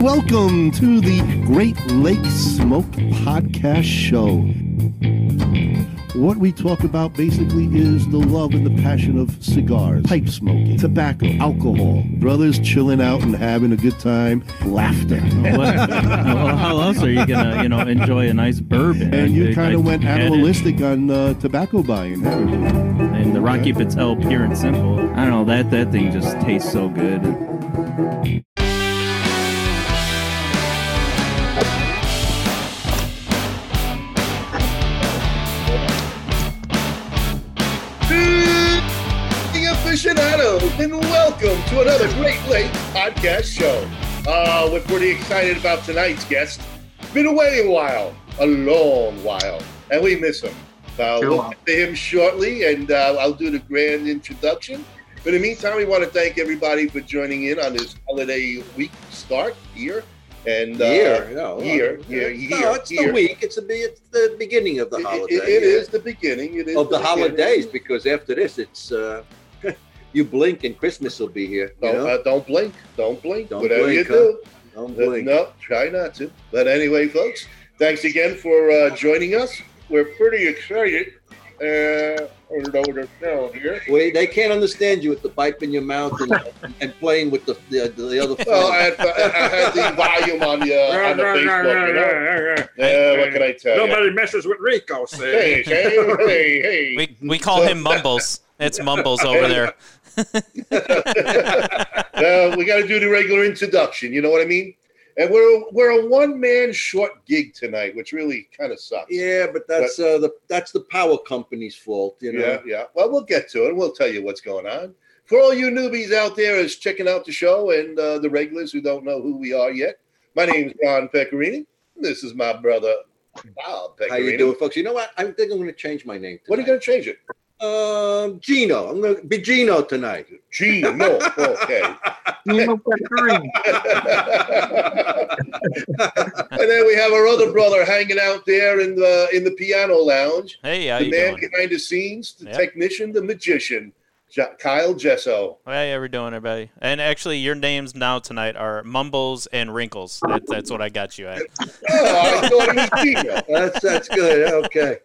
Welcome to the Great Lake Smoke Podcast Show. What we talk about basically is the love and the passion of cigars, pipe smoking, tobacco, alcohol, brothers chilling out and having a good time, laughter. Well, how else are you gonna, you know, enjoy a nice bourbon? And you kind of went animalistic on uh, tobacco buying, haven't you? And the Rocky Patel Pure and Simple. I don't know that that thing just tastes so good. Aficionados, and welcome to another Great Lake Podcast Show. Uh, we're pretty excited about tonight's guest. Been away a while, a long while, and we miss him. Uh, we'll long. get to him shortly, and uh, I'll do the grand introduction. But in the meantime, we want to thank everybody for joining in on this holiday week start here. And uh, year, no, year, no, year, no, year, it's year. the week. It's the it's the beginning of the It- it- holiday. it yeah. is the beginning. It is of the beginning. holidays because after this, it's uh, you blink and Christmas will be here. Don't, know? uh, don't blink. Don't blink. Don't Whatever blink, you do. Don't Uh, blink. No, try not to. But anyway, folks, thanks again for uh, joining us. We're pretty excited. Uh, I don't know what they're here. Wait, they can't understand you with the pipe in your mouth and, and playing with the the, the other. Well, I had, I had the volume on the, uh, on the Facebook. You know? Yeah, what can I tell you? Nobody messes with Rico, see? Hey, hey, hey, hey. We we call him Mumbles. It's Mumbles over there. We got to do the regular introduction. You know what I mean? And we're we're a one man short gig tonight, which really kind of sucks. yeah, but that's uh, the that's the power company's fault. You know. Yeah, yeah. Well, we'll get to it. We'll tell you what's going on. For all you newbies out there is checking out the show and uh, the regulars who don't know who we are yet, my name's Ron Pecorini. This is my brother Bob Pecorini. How you doing, folks? You know what? I think I'm going to change my name. What are you going to change it? Um, Gino. I'm going to be Gino tonight. Gino. Okay. Nino Pecorini. and then we have our other brother hanging out there in the in the piano lounge. Hey, how the you man doing? behind the scenes, the Yeah. technician, the magician, Kyle Gesso. Hey, how we doing, everybody? And actually, your names now tonight are Mumbles and Wrinkles. That, that's what I got you at. Oh, I thought he was Gino. That's that's good. Okay.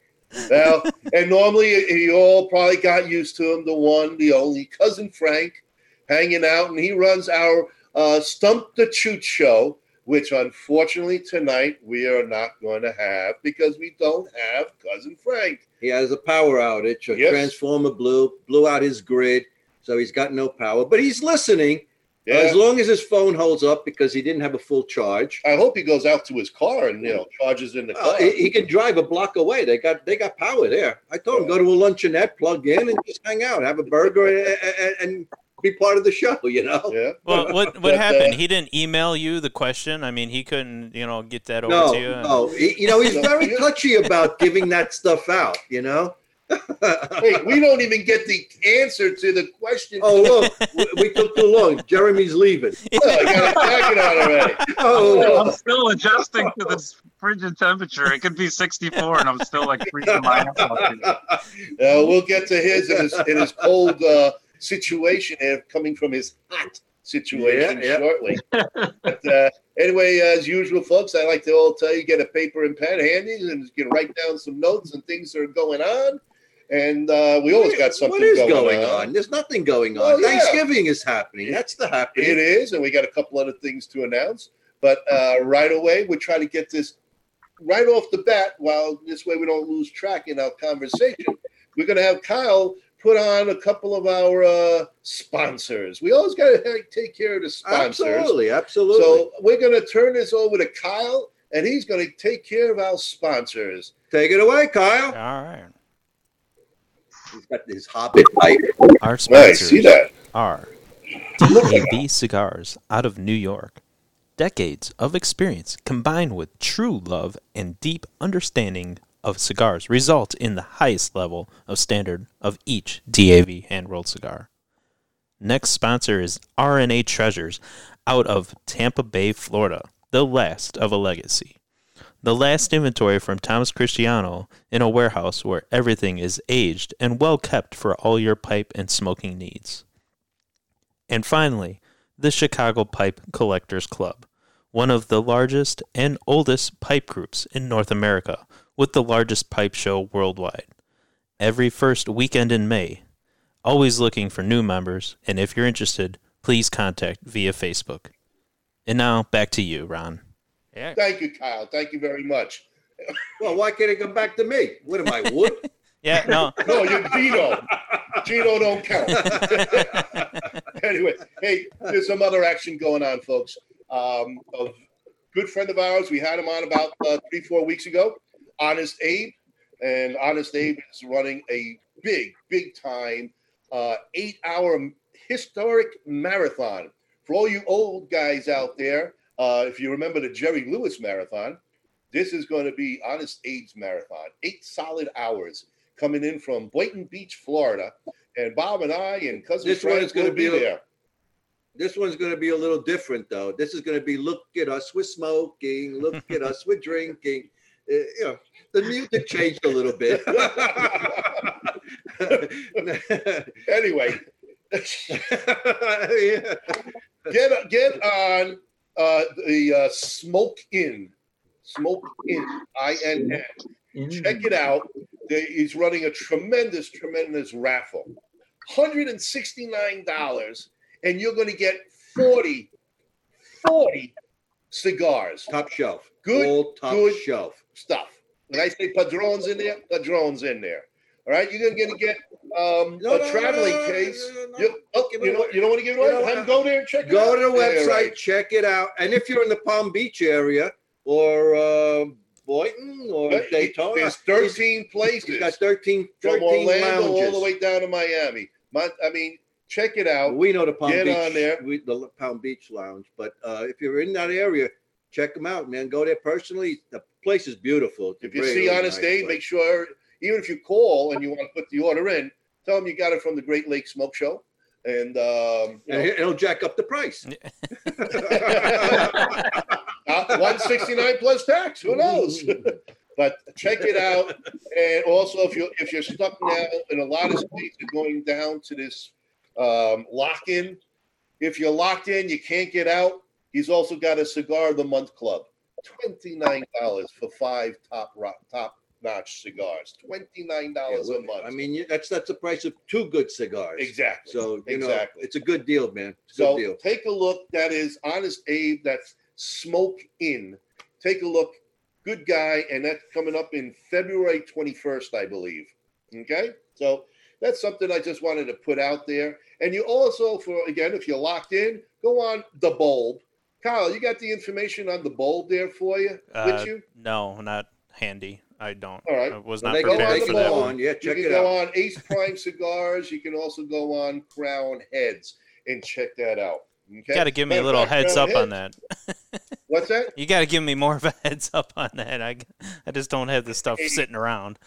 Well, and normally you all probably got used to him, the one, the only cousin Frank, hanging out, and he runs our uh, Stump the Choot show, which unfortunately tonight we are not going to have because we don't have cousin Frank. He has a power outage. A Yes. transformer blew blew out his grid, so he's got no power. But he's listening Yeah, as long as his phone holds up because he didn't have a full charge. I hope he goes out to his car and you know charges in the Uh, car. he, he can drive a block away. They got they got power there. I told him go to a luncheonette, plug in, and just hang out, have a burger, and, and, and be part of the show. You know. yeah. Well, what But, what uh, happened? He didn't email you the question. I mean, he couldn't, you know, get that over No, to you. and- no. He, you know, he's very touchy about giving that stuff out. You know. Wait, we don't even get the answer to the question. Oh look, we, we took too long. Jeremy's leaving. Oh, I got a jacket on already. Oh, I'm still adjusting to this frigid temperature. It could be 64 and I'm still like freezing my ass off. Uh, we'll get to his in his, in his cold uh, situation here, coming from his hot situation Yeah, yeah. shortly. but uh, anyway, as usual, folks, I like to all tell you get a paper and pen handy and you can write down some notes and things that are going on. And uh, we always got something What is going, going on. on? There's nothing going on. Oh, yeah. Thanksgiving is happening. That's the happening. It is, and we got a couple other things to announce. But uh, right away, we're trying to get this right off the bat. While this way we don't lose track in our conversation, we're going to have Kyle put on a couple of our uh, sponsors. We always got to take care of the sponsors. Absolutely, absolutely. So we're going to turn this over to Kyle, and he's going to take care of our sponsors. Take it away, Kyle. All right. He's got his hobbit pipe. Our Nice, sponsors see that? are DAB Cigars out of New York. Decades of experience combined with true love and deep understanding of cigars result in the highest level of standard of each DAV hand rolled cigar. Next sponsor is RNA Treasures out of Tampa Bay, Florida, the last of a legacy. The last inventory from Thomas Cristiano in a warehouse where everything is aged and well kept for all your pipe and smoking needs. And finally, the Chicago Pipe Collectors Club, one of the largest and oldest pipe groups in North America, with the largest pipe show worldwide. Every first weekend in May. Always looking for new members, and if you're interested, please contact via Facebook. And now back to you, Ron. Yeah. Thank you, Kyle. Thank you very much. Well, why can't it come back to me? What am I, wood? Yeah, no. No, you're Gino. Gino don't count. anyway, hey, there's some other action going on, folks. Um, a good friend of ours, we had him on about uh, three, four weeks ago. Honest Abe, and Honest Abe is running a big, big time uh, eight-hour historic marathon. For all you old guys out there, uh, if you remember the Jerry Lewis marathon, this is going to be Honest Abe's marathon. Eight solid hours coming in from Boynton Beach, Florida. And Bob and I and cousin This one Frank is gonna will be be a- there. This one's going to be a little different, though. This is going to be look at us, we're smoking. Look at us, we're drinking. Uh, you know, the music changed a little bit. Anyway, get get on uh, the uh, Smoke Inn, Smoke Inn, I N N. Check it out. They- He's running a tremendous, tremendous raffle. $169, and you're going to get 40, 40 cigars. Top shelf. Good, All top good. shelf. Stuff. When I say padrones in there, padrones in there. All right, you're to get um, No, a no, traveling no, case. no. You, oh, you, know, away. you don't want to give it away? Have go there and check it Go to the Yeah, website, right. check it out. And if you're in the Palm Beach area or uh, Boynton or But Daytona, There's he's- 13 he's places got 13, from 13 Orlando lounges. all the way down to Miami. Mon- I mean, check it out. We know the Palm Get Beach, on there. We, the Palm Beach Lounge. But uh, if you're in that area, check them out, man. Go there personally. The place is beautiful. It's If you see Honest nice Abe, make sure, even if you call and you want to put the order in, tell them you got it from the Great Lake Smoke Show. And, um, you and it'll jack up the price. uh, 169 plus tax. Who knows? but check it out. And also, if you're if you're stuck now in a lot of states are going down to this um, lock in. If you're locked in, you can't get out. He's also got a cigar of the month club. Twenty nine dollars for five top rock, top notch cigars. Twenty nine Yeah, dollars a month. I mean, you- that's that's the price of two good cigars. exactly. So you know, Exactly. it's a good deal, man. It's a So good deal. take a look. That is Honest Abe. That's Smoke Inn. Take a look. Good guy. And that's coming up in February 21st, I believe. Okay. So that's something I just wanted to put out there. And you also, for again, if you're locked in, go on the bulb. Kyle, you got the information on the bulb there for you Uh, with you? no, not handy. I don't. All right. I was Well, not they go can, prepared for that. go one. on. Yeah, You check can it go out. on Ace Prime Cigars. You can also go on Crowned Heads and check that out. Okay. You got to give me a Matter of little fact, heads up Crown on Heads- that. What's that? You got to give me more of a heads up on that. I, I just don't have the stuff sitting around.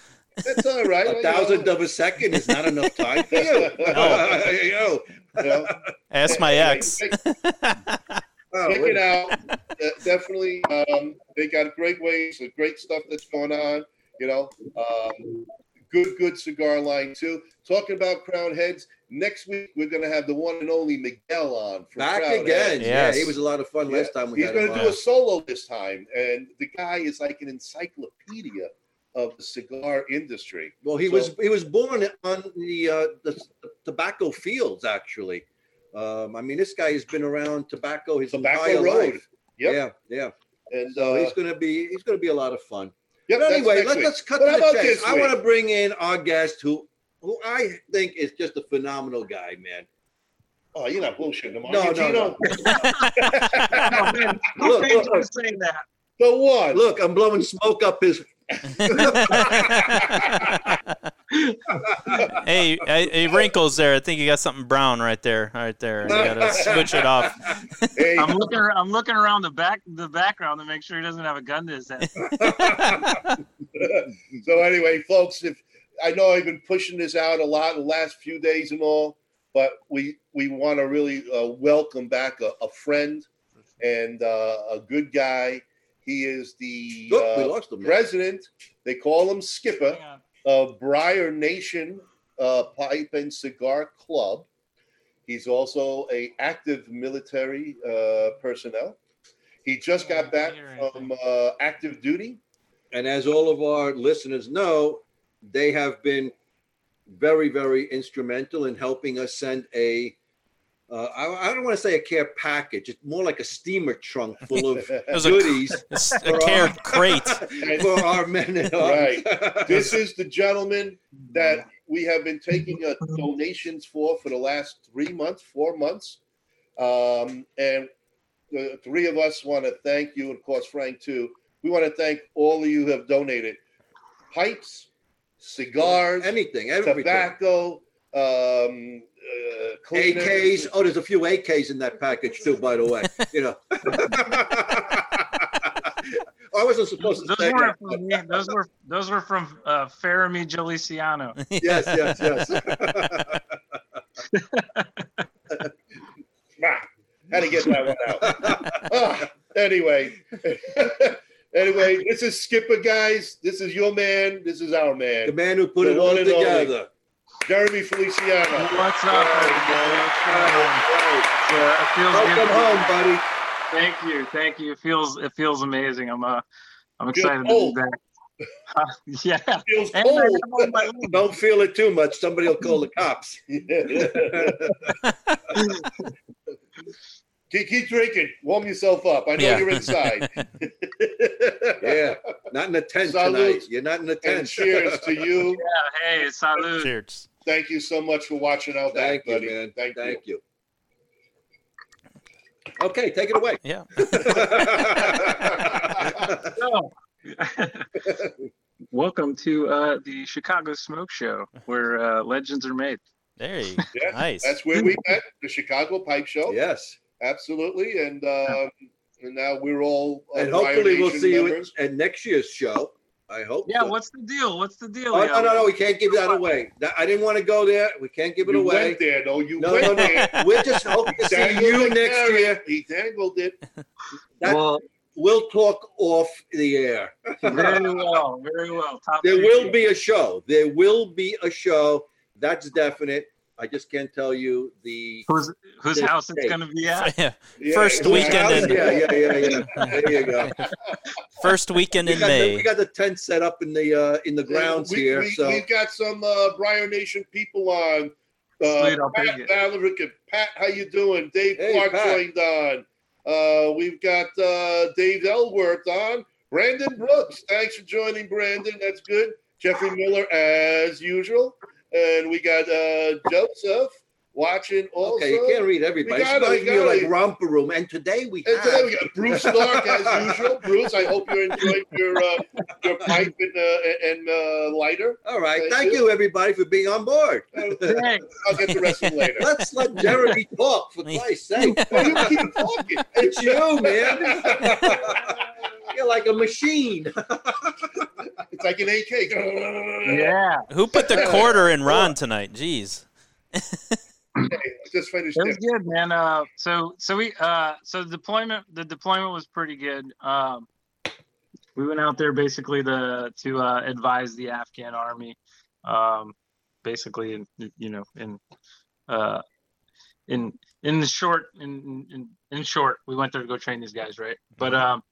That's all right. A thousandth of a second is not enough time for you. No. you know. Ask my Anyway, ex. Check, Oh, check wait. it out. Definitely, um, they got great ways, uh, great stuff that's going on. You know, um, good, good cigar line too. Talking about Crowned Heads. Next week we're going to have the one and only Miguel on. From Back Crown again. Heads. Yeah, Yes. he was a lot of fun Yeah, last time we He's going to do a solo this time, and the guy is like an encyclopedia of the cigar industry. Well, he So- was he was born on the uh, the, the tobacco fields actually. Um, I mean, this guy has been around tobacco his Tobacco entire Road. life. Yep. Yeah, yeah. And So uh, he's gonna be he's gonna be a lot of fun. Yep, But anyway, next let, us cut What to the chase. I want to bring in our guest who who I think is just a phenomenal guy, man. Oh, you're not bullshitting him, are No, you, no, Gino? Oh, man, Look, look, you look. say that? The one. Look, I'm blowing smoke up his. hey, hey, hey, wrinkles there. I think you got something brown right there, right there. You gotta switch it off. Hey, I'm looking. I'm looking around the back, the background to make sure he doesn't have a gun to his head. so anyway, folks, if I know I've been pushing this out a lot the last few days and all, but we we want to really uh, welcome back a, a friend and uh, a good guy. He is the Oh, uh, lost him. president. They call him Skipper of Briar Nation uh, Pipe and Cigar Club. He's also a active military uh, personnel. He just got back from uh, active duty. And as all of our listeners know, they have been very, very instrumental in helping us send a. Uh, I, I don't want to say a care package. It's more like a steamer trunk full of a- goodies It's a care our- crate. for our men at arms. this is the gentleman that we have been taking uh, donations for for the last three months, four months. Um, and the three of us want to thank you, and of course, Frank, too. We want to thank all of you who have donated pipes, cigars, anything, everything. tobacco, um, uh. AKs. Oh, there's a few AKs in that package too, by the way. You know. I wasn't supposed to Those say weren't that. from me. Those were those were from uh, Fermi Geliciano. Yes, yes, yes. Ah, had to get that one out. Ah, anyway, anyway, this is Skipper, guys. This is your man. This is our man. the man, man who put The it all one only. together. Jeremy Feliciano. What's up, everybody? What's going on? Yeah, it feels Welcome good. home, buddy. Thank you, thank you. It feels it feels amazing. I'm uh I'm excited to be back. Uh, yeah, Feels and cold. have all my own. Don't feel it too much. Somebody will call the cops. keep, keep drinking. Warm yourself up. I know Yeah. you're inside. Yeah, not in the tent Salute. tonight. You're not in the And tent. cheers to you. Yeah, hey, salud. Cheers. Thank you so much for watching out back, Thank you, buddy. man. Thank, you. Thank you. Okay, take it away. Yeah. So, welcome to uh, the Chicago Smoke Show, where uh, legends are made. There you Yeah, Nice. That's where we met, the Chicago Pipe Show. yes, Absolutely. And um, and now we're all uh, and Briar hopefully we'll Nation see you members. at next year's show. I hope. Yeah, so. what's the deal? What's the deal? Oh, no, no, no, we can't give that away. I didn't want to go there. We can't give it You away. went there, though. You No, went no, there. We're just hoping to see you next carrot. year. He dangled it. that- Well, We'll talk off the air. very well, very well. Top There three. will be a show. There will be a show. That's definite. I just can't tell you the Whose whose the house it's going to be at? Yeah. Yeah, First exactly. weekend in- Yeah, yeah, yeah, yeah. There you go. First weekend We in got, the, May. we got the tent set up in the uh, in the grounds we, here. We, so We've got some uh, Briar Nation people on. Uh, I'll Pat it. Valerick and Pat, how you doing? Dave Hey, Clark Pat. joined on. Uh, we've got uh, Dave Elworth on. Brandon Brooks, thanks for joining, Brandon. That's good. Jeffrey Miller, as usual. And we got uh, Joseph watching also. okay, you can't read everybody. We got it, like we you're like it. romper room, and today we And have. today we got Bruce Stark as usual. Bruce, I hope you're enjoying your uh, your pipe and uh, and uh, lighter. All right, Thank thank you. you everybody for being on board. Thanks. I'll get the rest of them later. Let's let Jeremy talk for Christ's sake. Well, you keep talking. It's you, man. You're like a machine. It's like an AK. Yeah, Who put the quarter in Ron tonight? Jeez. Just finished it was it. good, man. Uh, so so we uh, so the deployment the deployment was pretty good. Um, we went out there basically to to uh, advise the Afghan army, um, basically in you know in uh, in in the short in, in in short we went there to go train these guys right but um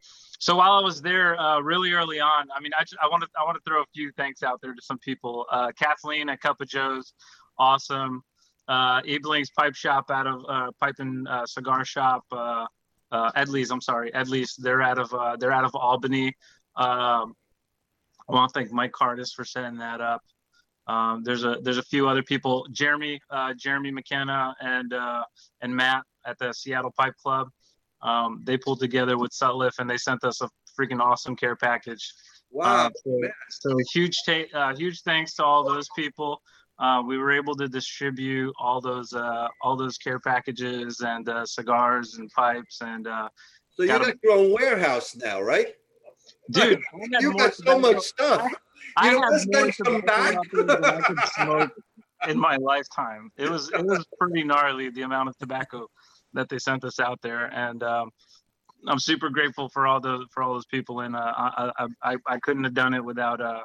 so while i was there uh really early on i mean i i want to i want to throw a few thanks out there to some people. Uh kathleen at cup of joe's awesome. Uh ebling's pipe shop out of uh pipe and uh, cigar shop uh uh edley's i'm sorry edley's they're out of uh they're out of albany. Um i want to thank mike cardis for setting that up. Um, there's a there's a few other people, Jeremy uh, Jeremy McKenna and uh, and Matt at the Seattle Pipe Club. Um, they pulled together with Sutliff and they sent us a freaking awesome care package. Wow. Uh, so, so huge ta- uh, huge thanks to all those people. Uh, we were able to distribute all those uh, all those care packages and uh, cigars and pipes and uh, So you got got your own warehouse now, right? dude, I got You more got so much stuff. I You know, have more come back. than I could smoke in my lifetime. It was it was pretty gnarly the amount of tobacco that they sent us out there, and um, I'm super grateful for all the for all those people, and uh, I, I I couldn't have done it without uh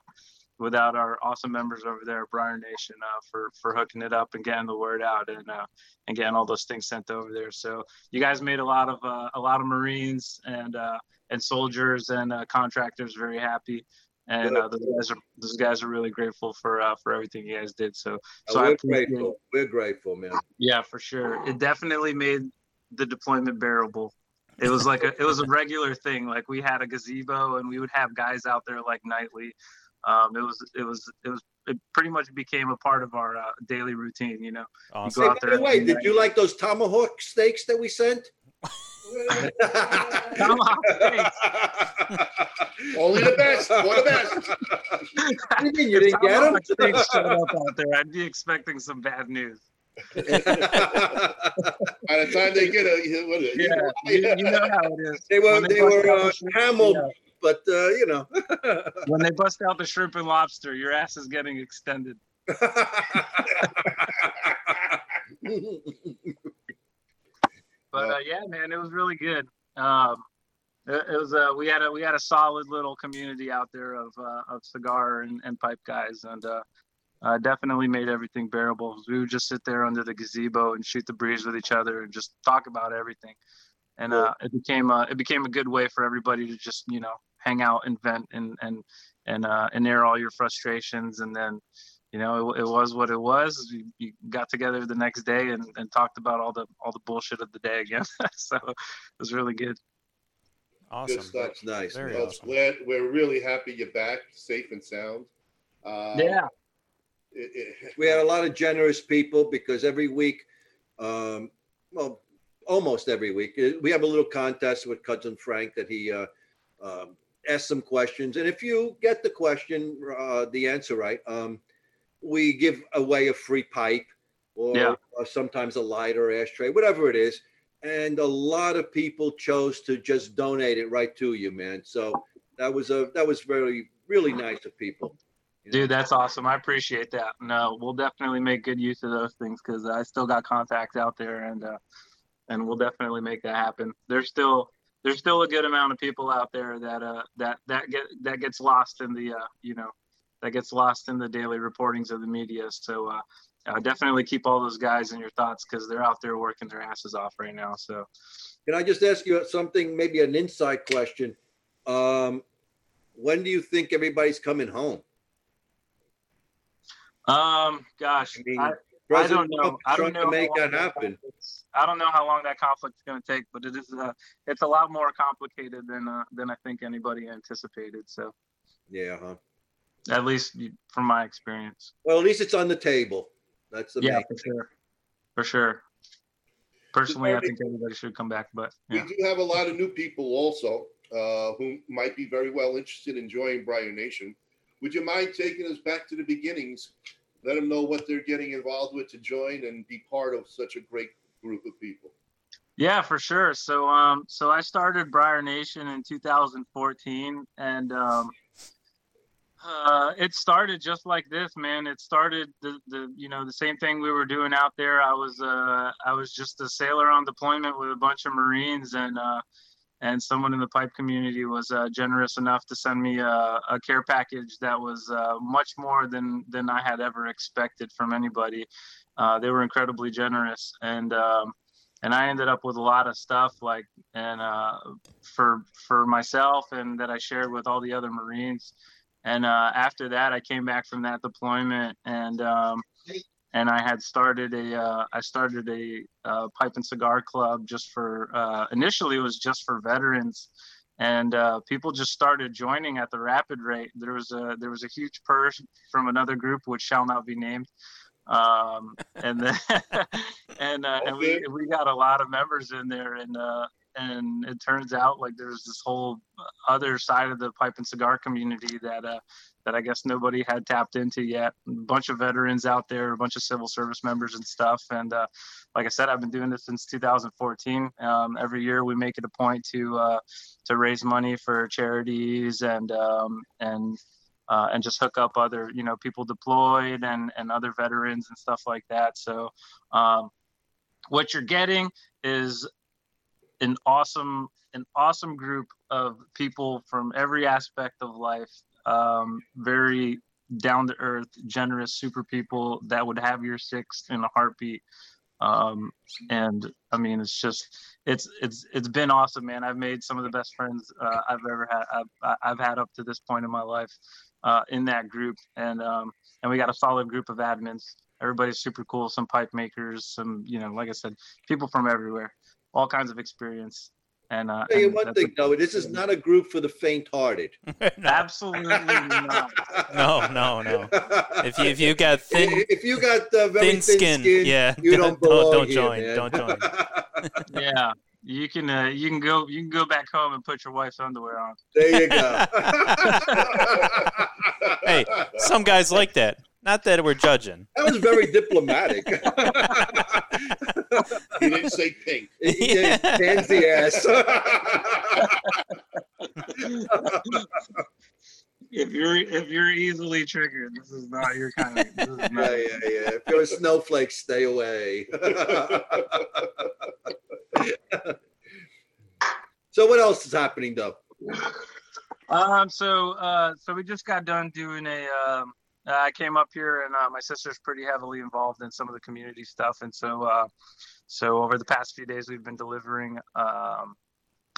without our awesome members over there at Briar Nation uh, for for hooking it up and getting the word out and uh, and getting all those things sent over there. So you guys made a lot of uh, a lot of Marines and uh, and soldiers and uh, contractors very happy. And uh, those guys are those guys are really grateful for uh, for everything you guys did. So so We're appreciate grateful. We're grateful, man. Yeah, for sure. It definitely made the deployment bearable. It was like a it was a regular thing. Like we had a gazebo and we would have guys out there like nightly. Um, it was it was it was it pretty much became a part of our uh, daily routine. You know, Awesome. go Hey, out by there the way, did night. you like those tomahawk steaks that we sent? Tomahawk steaks. Only the best. For the best. What do you mean you didn't get Tomahawk steaks them? showed up out there. I'd be expecting some bad news. By the time they get a, what is it? Yeah, you, you know how it is. they were When they were uh, shrimp- camel, yeah. but uh, you know. When they bust out the shrimp and lobster, your ass is getting extended. but uh, yeah, man, it was really good. Um, it, it was uh, we had a we had a solid little community out there of uh, of cigar and, and pipe guys, and uh, uh, definitely made everything bearable. We would just sit there under the gazebo and shoot the breeze with each other and just talk about everything. And uh, it became a it became a good way for everybody to just you know hang out and vent and and and uh, and air all your frustrations, and then you know it, it was what it was We, you got together the next day and, and talked about all the all the bullshit of the day again so it was really good Awesome. Good stuff. That's nice. Very. Well, awesome. glad we're really happy you're back, safe and sound. Uh, yeah it- it- We had a lot of generous people because every week, um, well, almost every week, uh, we have a little contest with cousin Frank that he uh, um, asks some questions, and if you get the question, uh, the answer right, um, we give away a free pipe or, Yeah. or sometimes a lighter, ashtray, whatever it is. And a lot of people chose to just donate it right to you, man. So that was a that was very really nice of people. you know? dude that's awesome i appreciate that no we'll definitely make good use of those things because i still got contacts out there and uh and we'll definitely make that happen there's still there's still a good amount of people out there that uh that that get that gets lost in the uh you know that gets lost in the daily reportings of the media so uh uh, definitely keep all those guys in your thoughts because they're out there working their asses off right now. So Can I just ask you something, maybe an inside question? Um, when do you think everybody's coming home? Um, gosh, I mean, I, I don't know. I don't know to how make long that happen. conflict's- I don't know how long that conflict's going to take, but it is a, it's a lot more complicated than uh, than I think anybody anticipated. So Yeah, huh? At least from my experience. Well, at least it's on the table. That's the Yeah, for sure, for sure. Personally, I think everybody should come back, but We do have a lot of new people also uh, who might be very well interested in joining Briar Nation. Would you mind taking us back to the beginnings? Let them know what they're getting involved with to join and be part of such a great group of people. Yeah, for sure. So um so I started Briar Nation in 2014 and um uh it started just like this, man. It started the the you know the same thing we were doing out there. I was uh I was just a sailor on deployment with a bunch of Marines and uh and someone in the pipe community was uh, generous enough to send me a, a care package that was uh, much more than than I had ever expected from anybody. Uh, they were incredibly generous, and um, and I ended up with a lot of stuff like and uh, for for myself and that I shared with all the other Marines. And uh, after that, I came back from that deployment and um, and I had started a uh, I started a uh, pipe and cigar club just for uh, initially it was just for veterans. And uh, people just started joining at the rapid rate. There was a there was a huge purse from another group, which shall not be named, um, and then and uh, and we we got a lot of members in there, and uh, and it turns out like there's this whole other side of the pipe and cigar community that uh, that I guess nobody had tapped into yet. A bunch of veterans out there, a bunch of civil service members and stuff, and uh, like I said, I've been doing this since 2014. Um, every year we make it a point to uh, to raise money for charities and um, and uh, and just hook up other you know people deployed and and other veterans and stuff like that. So um, what you're getting is an awesome an awesome group of people from every aspect of life. Um, very down to earth, generous, super people that would have your six in a heartbeat. Um, and I mean, it's just it's it's it's been awesome, man. I've made some of the best friends uh, I've ever had. I've, I've had up to this point in my life uh, in that group, and um, and we got a solid group of admins. Everybody's super cool. Some pipe makers, some you know, like I said, people from everywhere, all kinds of experience. And uh, Tell you and one thing, though, this is not a group for the faint-hearted. no, absolutely not. no, no, no. If you if you got thin if you got uh, very thin skin, yeah, you don't don't don't here, join, man. don't join. Yeah, you can uh, you can go you can go back home and put your wife's underwear on. there you go. Hey, some guys like that. Not that we're judging. That was very diplomatic. He didn't say pink. yeah, pansy ass. If you're if you're easily triggered, this is not your kind of. This is yeah, yeah, yeah. If you're a snowflake, stay away. so what else is happening, though? Um. So, uh, so we just got done doing a. Um, uh, I came up here, and uh, my sister's pretty heavily involved in some of the community stuff, and so, uh, so over the past few days, we've been delivering um,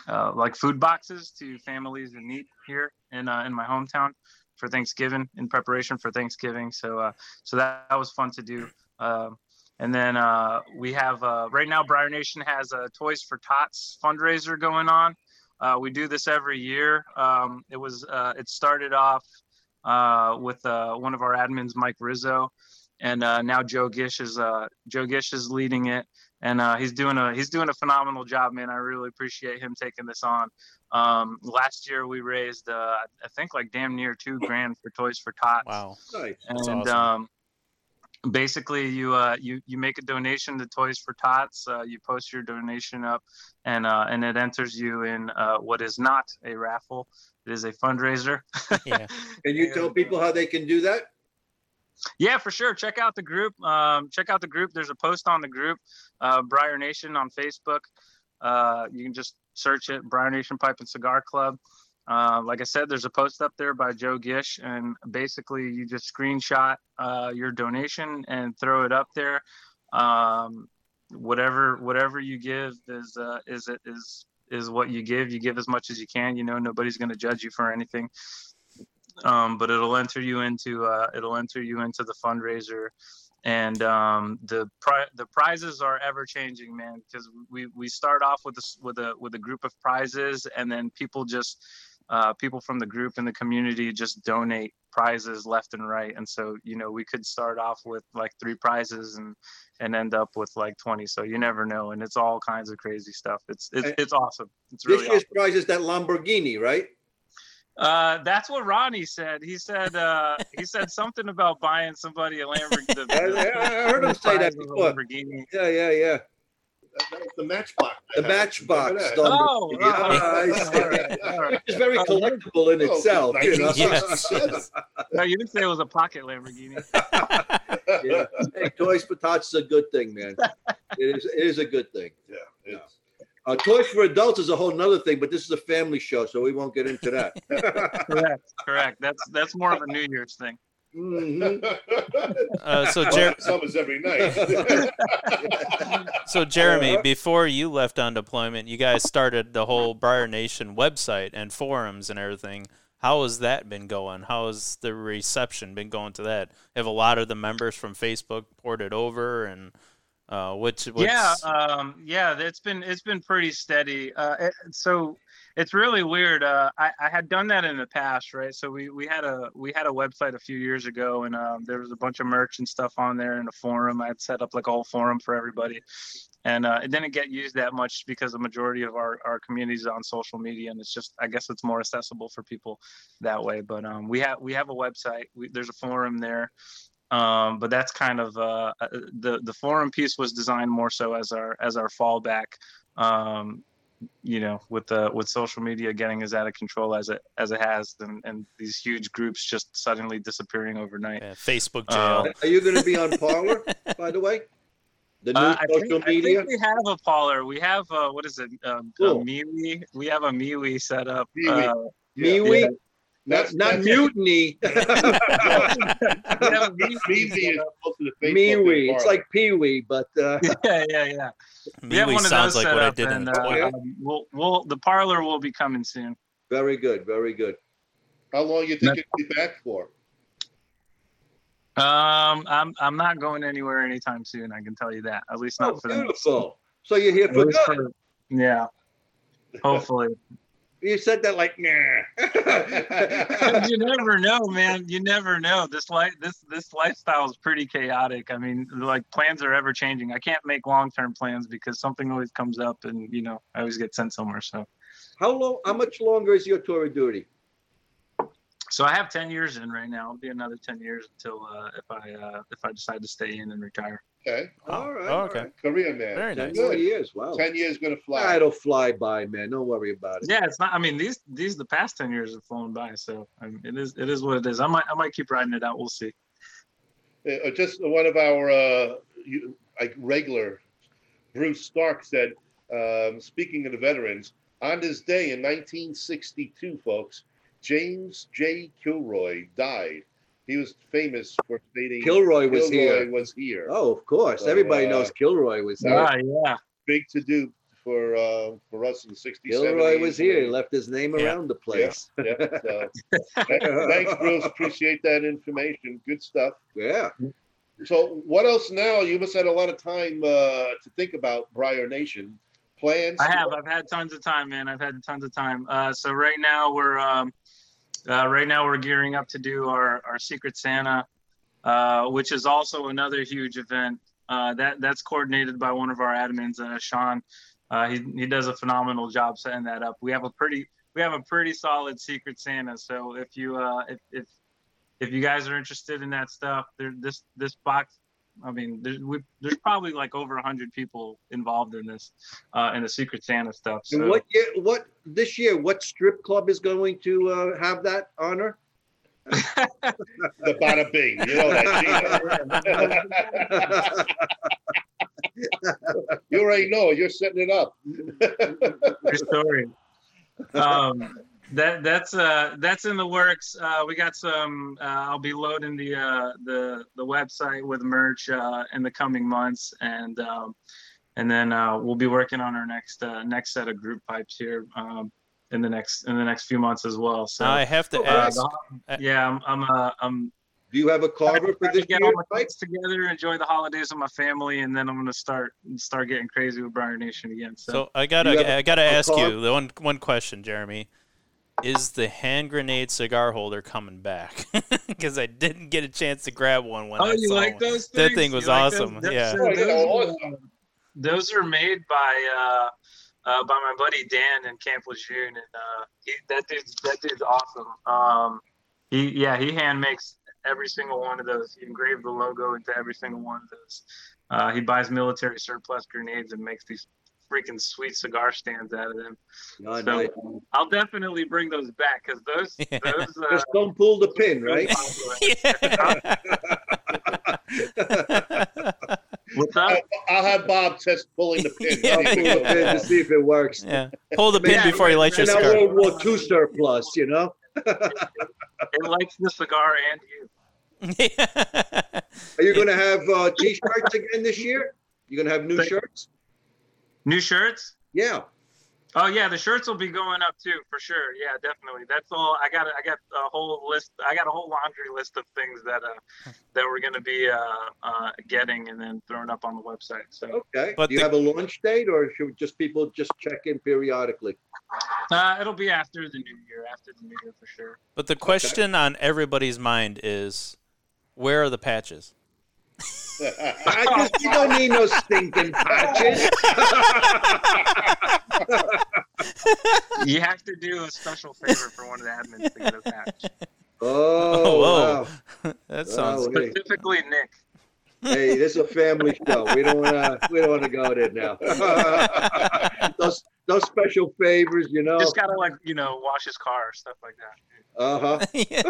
uh, like food boxes to families in need here in uh, in my hometown for Thanksgiving in preparation for Thanksgiving. So, uh, so that, that was fun to do. Um, and then we have right now, Briar Nation has a Toys for Tots fundraiser going on. We do this every year. Um, it was it started off uh, with uh, one of our admins, Mike Rizzo, and uh, now Joe Gish is uh, Joe Gish is leading it, and uh, he's doing a he's doing a phenomenal job, man. I really appreciate him taking this on. Um, last year we raised uh, I think like damn near two grand for Toys for Tots Wow. Nice. That's and awesome. um, basically you uh, you you make a donation to Toys for Tots. Uh, you post your donation up, and uh, and it enters you in uh, what is not a raffle. It is a fundraiser. Yeah. Can you tell people how they can do that? Yeah, for sure. Check out the group. Um, check out the group. There's a post on the group, uh, Briar Nation on Facebook. Uh, you can just search it, Briar Nation Pipe and Cigar Club. Uh, like I said, there's a post up there by Joe Gish, and basically you just screenshot uh, your donation and throw it up there. Um, whatever whatever you give is uh, is it is is what you give. You give as much as you can. You know, nobody's going to judge you for anything um, but it'll enter you into uh, it'll enter you into the fundraiser and um, the pri- the prizes are ever changing man because we we start off with this with a with a group of prizes and then people just uh, people from the group and the community just donate prizes left and right and so you know we could start off with like three prizes and and end up with like 20 so you never know and it's all kinds of crazy stuff it's it's, it's awesome it's really This year's awesome. prize is that Lamborghini, right? Uh, that's what Ronnie said. He said uh, he said something about buying somebody a Lamborghini. I, I heard him say that prize was a before. Lamborghini. Yeah, yeah, yeah. That was the matchbox. The Matchbox. Remember that? Oh, Ah, I see. all right, all right. It's very Oh, collectible in Oh, itself. You know? 1967. No, you didn't say it was a pocket Lamborghini. Yeah. Hey, Toys for Tots is a good thing, man. It is, it is a good thing. Yeah, it's- Uh, Toys for Adults is a whole nother thing, but this is a family show, so we won't get into that. correct, correct. That's that's more of a New Year's thing. Mhm. Uh, so, Well, Jer- Summer's every night. so Jeremy, before you left on deployment, you guys started the whole Briar Nation website and forums and everything. How has that been going? How has the reception been going to that? Have a lot of the members from Facebook ported over, and uh, which, what's, Yeah, um, yeah, it's been it's been pretty steady. Uh, it, so it's really weird. Uh, I, I had done that in the past, right? So we, we had a we had a website a few years ago, and um, there was a bunch of merch and stuff on there, and a forum. I had set up like a whole forum for everybody, and uh, it didn't get used that much because the majority of our our community is on social media, and it's just I guess it's more accessible for people that way. But um, we have we have a website. We, there's a forum there um, but that's kind of uh, uh, the the forum piece was designed more so as our as our fallback um, you know with the with social media getting as out of control as it as it has and, and these huge groups just suddenly disappearing overnight Yeah, Facebook Uh. Are you going to be on Parler, by the way? The new Uh, I, think, social I media. think we have a Parler. We have uh, what is it? Um, a Cool. MeWe. We have a MeWe set up. MeWe. Uh, MeWe, yeah. Not, That's- not that's- mutiny. we have a MeWe MeWe set is up. close to the Facebook MeWe. and It's like Pee Wee, but uh, yeah, yeah, yeah. We have one of sounds those like set what I up, did in and the uh, toilet. um, we'll, we'll, the Parler will be coming soon. very good, very good. How long you think it'll be back for? Um, I'm I'm not going anywhere anytime soon. I can tell you that. At least not Oh, for the beautiful. So you're here for least good. for- yeah. Hopefully. You said that like, nah. you never know, man. You never know. This life, this this lifestyle is pretty chaotic. I mean, like plans are ever changing. I can't make long term plans because something always comes up, and you know, I always get sent somewhere. So, how long? How much longer is your tour of duty? so I have ten years in right now. It'll be another ten years until uh, if I uh, if I decide to stay in and retire. Okay, Oh, all right. oh, okay. right. Korean man. Very Ten nice. more Good. years. Wow. Ten years gonna fly. That'll fly by, man. Don't worry about it. Yeah, it's not. I mean, these these the past ten years have flown by. So I mean, it is it is what it is. I might I might keep riding it out. We'll see. Uh, just one of our uh, you, like regular Bruce Stark said, um, speaking of the veterans, on this day in 1962, folks, James J. Kilroy died. He was famous for stating Kilroy was Kilroy here. was here. Oh, of course. So, Everybody uh, knows Kilroy was here. Ah, yeah. Big to do for uh, for us in the 60s. Kilroy 70s, was here. He left his name Yeah. around the place. Yeah, so. Thanks, Bruce. Appreciate that information. Good stuff. Yeah. So, what else now? You must have had a lot of time uh, to think about Briar Nation plans. I have. I've had tons of time, man. I've had tons of time. Uh, so right now we're um, uh, right now we're gearing up to do our our Secret Santa, uh, which is also another huge event. Uh, that that's coordinated by one of our admins, uh, Sean. Uh, he he does a phenomenal job setting that up. We have a pretty we have a pretty solid Secret Santa. So if you uh, if if if you guys are interested in that stuff, there this this box I mean, there's, we, there's probably like over hundred people involved in this, uh, in the Secret Santa stuff. So And what year? What this year? What strip club is going to uh, have that honor? the bada bing. You know that. You already know. You're setting it up. True story. Um, that that's uh that's in the works. Uh, we got some. Uh, I'll be loading the uh, the the website with merch uh, in the coming months, and um, and then uh, we'll be working on our next uh, next set of group pipes here um, in the next in the next few months as well. So I have to uh, ask. yeah, I'm I'm uh, I'm Do you have a carver for trying to this get year? all my kids together, enjoy the holidays with my family, and then I'm gonna start start getting crazy with Briar Nation again. So, So I Do you have gotta a- I gotta a ask card? you the one one question, Jeremy. Is the hand grenade cigar holder coming back? Because I didn't get a chance to grab one when oh, I you saw like one. those? That things? thing was like awesome, Those- yeah. so Oh, those, awesome. those are made by uh, uh, by my buddy Dan in Camp Lejeune, and uh, he, that dude's that dude's awesome. Um, he yeah, he hand makes every single one of those. He engraved the logo into every single one of those. Uh, he buys military surplus grenades and makes these freaking sweet cigar stands out of them. Oh, So nice. I'll definitely bring those back because those Yeah. those uh, Just don't pull the pin, right? popular. I'll, I'll have Bob test pulling the pin. Yeah. I'll pull the pin to see if it works. yeah. Pull the pin before you light your cigar. World War II surplus, you know. It likes the cigar and you. Are you going to have uh, t-shirts again this year? You going to have new shirts? New shirts? Yeah. Oh yeah, the shirts will be going up too for sure. Yeah, definitely. That's all. I got. I got a whole list. I got a whole laundry list of things that uh that we're gonna be uh, uh getting and then throwing up on the website. So Okay. But Do you the- have a launch date, or should just people just check in periodically? uh, it'll be after the new year. After the new year for sure. But the question on everybody's mind is, where are the patches? I just you don't need no stinking patches. You have to do a special favor for one of the admins to get a patch. Oh, oh whoa. wow. that sounds. Wow. Hey. Specifically, Nick. Hey, this is a family show. We don't want to. We don't want to go there now. those those special favors, you know. Just gotta like you know wash his car stuff like that. Uh huh. yeah.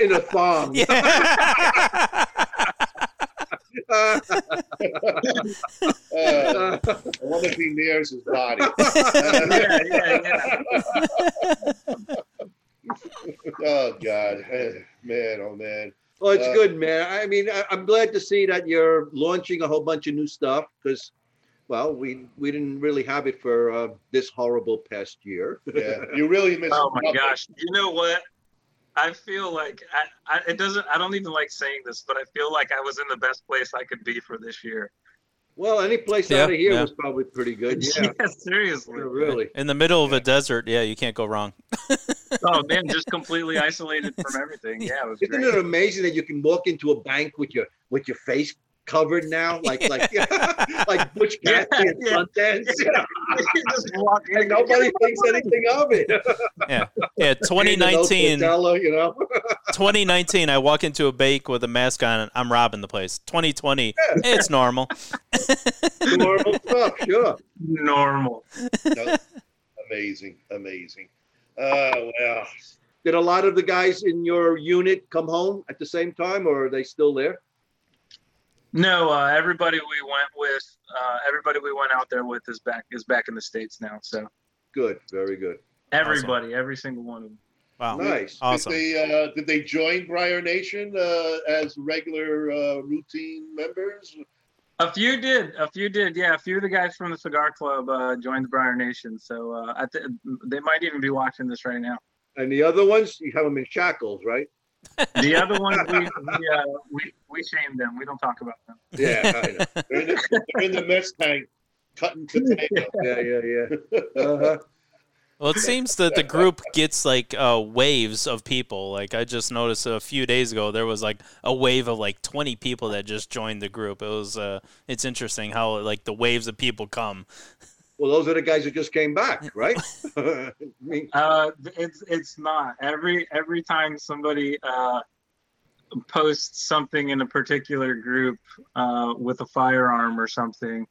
In a thong. Yeah. Uh, I wonder if he nears his body. yeah, yeah, yeah. oh God, man, oh man. Well, it's Uh, good, man. I mean, I, I'm glad to see that you're launching a whole bunch of new stuff because, well, we we didn't really have it for uh, this horrible past year. Yeah, you really missed. Oh my nothing. gosh! You know what? I feel like I, I it doesn't. I don't even like saying this, but I feel like I was in the best place I could be for this year. Well, any place Yeah, out of here yeah. was probably pretty good. Yeah, seriously. really. In the middle of a desert, yeah, you can't go wrong. Oh man, just completely isolated from everything. Yeah, it was Isn't great. it amazing that you can walk into a bank with your with your face covered now, like like like Butch Yeah, Cassidy at yeah. Sundance? You know? just walk in And nobody thinks anything of it. Yeah, yeah. the notes to 2019. Teller, you know. 2019, I walk into a bake with a mask on and I'm robbing the place. 2020, it's normal. Normal stuff, sure. normal. No, amazing, amazing. Uh, well, Did a lot of the guys in your unit come home at the same time, or are they still there? No, uh, everybody we went with, uh, everybody we went out there with is back is back in the states now. So Good, very good. everybody, every single one of them. Wow. Nice. Awesome. Did they uh, did they join Briar Nation uh, as regular uh, routine members? A few did. A few did. Yeah, a few of the guys from the Cigar Club uh, joined the Briar Nation. So uh, I th- they might even be watching this right now. And the other ones, you have them in shackles, right? The other ones, we we, uh, we we shame them. We don't talk about them. Yeah, I know. They're in the, they're in the mess tank cutting potato. yeah, yeah, yeah. Uh-huh. Well, it seems that the group gets like uh, waves of people. Like I just noticed a few days ago, there was like a wave of like 20 people that just joined the group. It was, uh, it's interesting how like the waves of people come. Well, those are the guys who just came back, right? I mean, Uh, it's it's not every every time somebody uh, posts something in a particular group uh, with a firearm or something,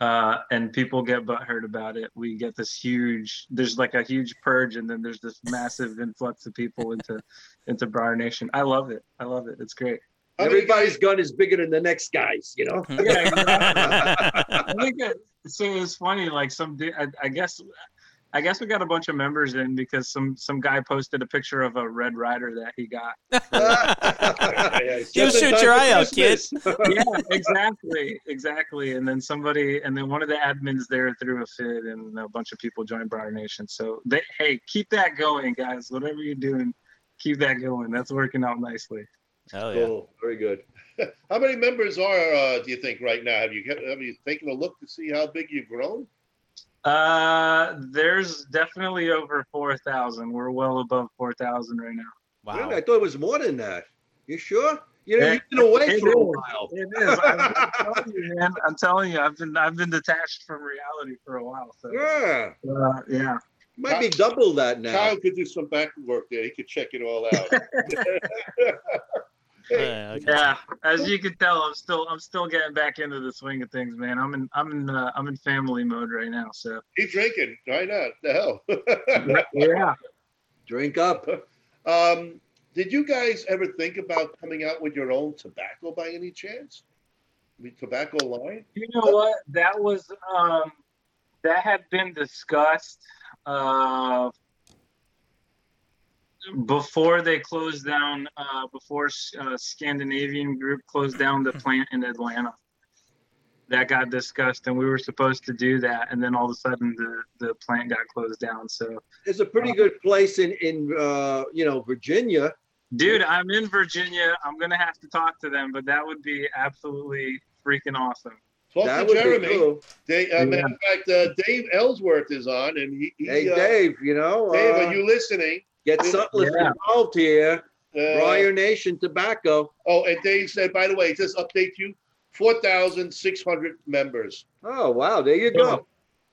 uh, and people get butthurt about it. We get this huge. There's like a huge purge, and then there's this massive influx of people into into Briar Nation. I love it. I love it. It's great. Everybody's gun is bigger than the next guy's, you know? Yeah, exactly. I think it, so. It's funny. Like some, I, I guess, I guess we got a bunch of members in because some some guy posted a picture of a Red Rider that he got. You shoot your eye out, kid. yeah, exactly, exactly. And then somebody, and then one of the admins there threw a fit, and a bunch of people joined Briar Nation. So they, hey, keep that going, guys. Whatever you're doing, keep that going. That's working out nicely. Hell yeah. Cool, very good. How many members are uh, do you think right now? Have you have you taken a look to see how big you've grown? Uh, there's definitely over four thousand. We're well above four thousand right now. Wow. Really? I thought it was more than that. You sure? You know, Yeah, you've been away it for a while. It is. I'm, I'm telling you, man. I'm telling you, I've been I've been detached from reality for a while. So Yeah, uh, yeah. might be double that now. Kyle could do some back work there. He could check it all out. Yeah, okay. Yeah, as you can tell, I'm still I'm still getting back into the swing of things, man. I'm in I'm in uh, I'm in family mode right now. So Keep drinking. Why not? The hell. yeah, Drink up. um, did you guys ever think about coming out with your own tobacco by any chance? I mean, tobacco line? you know what? That was um that had been discussed uh before they closed down uh before uh, Scandinavian group closed down the plant in Atlanta. That got discussed, and we were supposed to do that, and then all of a sudden the the plant got closed down. So it's a pretty good place in in uh, you know Virginia. Dude, I'm in Virginia. I'm gonna have to talk to them, but that would be absolutely freaking awesome. Talk that to Jeremy. be cool. They, uh, matter of fact, uh, Dave Ellsworth is on, and he, he Hey uh, Dave, you know, Dave, uh, are you listening? Get Sutliff Yeah. involved here. Uh, Briar Nation Tobacco. Oh, and Dave said, by the way, just update you, four thousand six hundred members. Oh wow, there you go.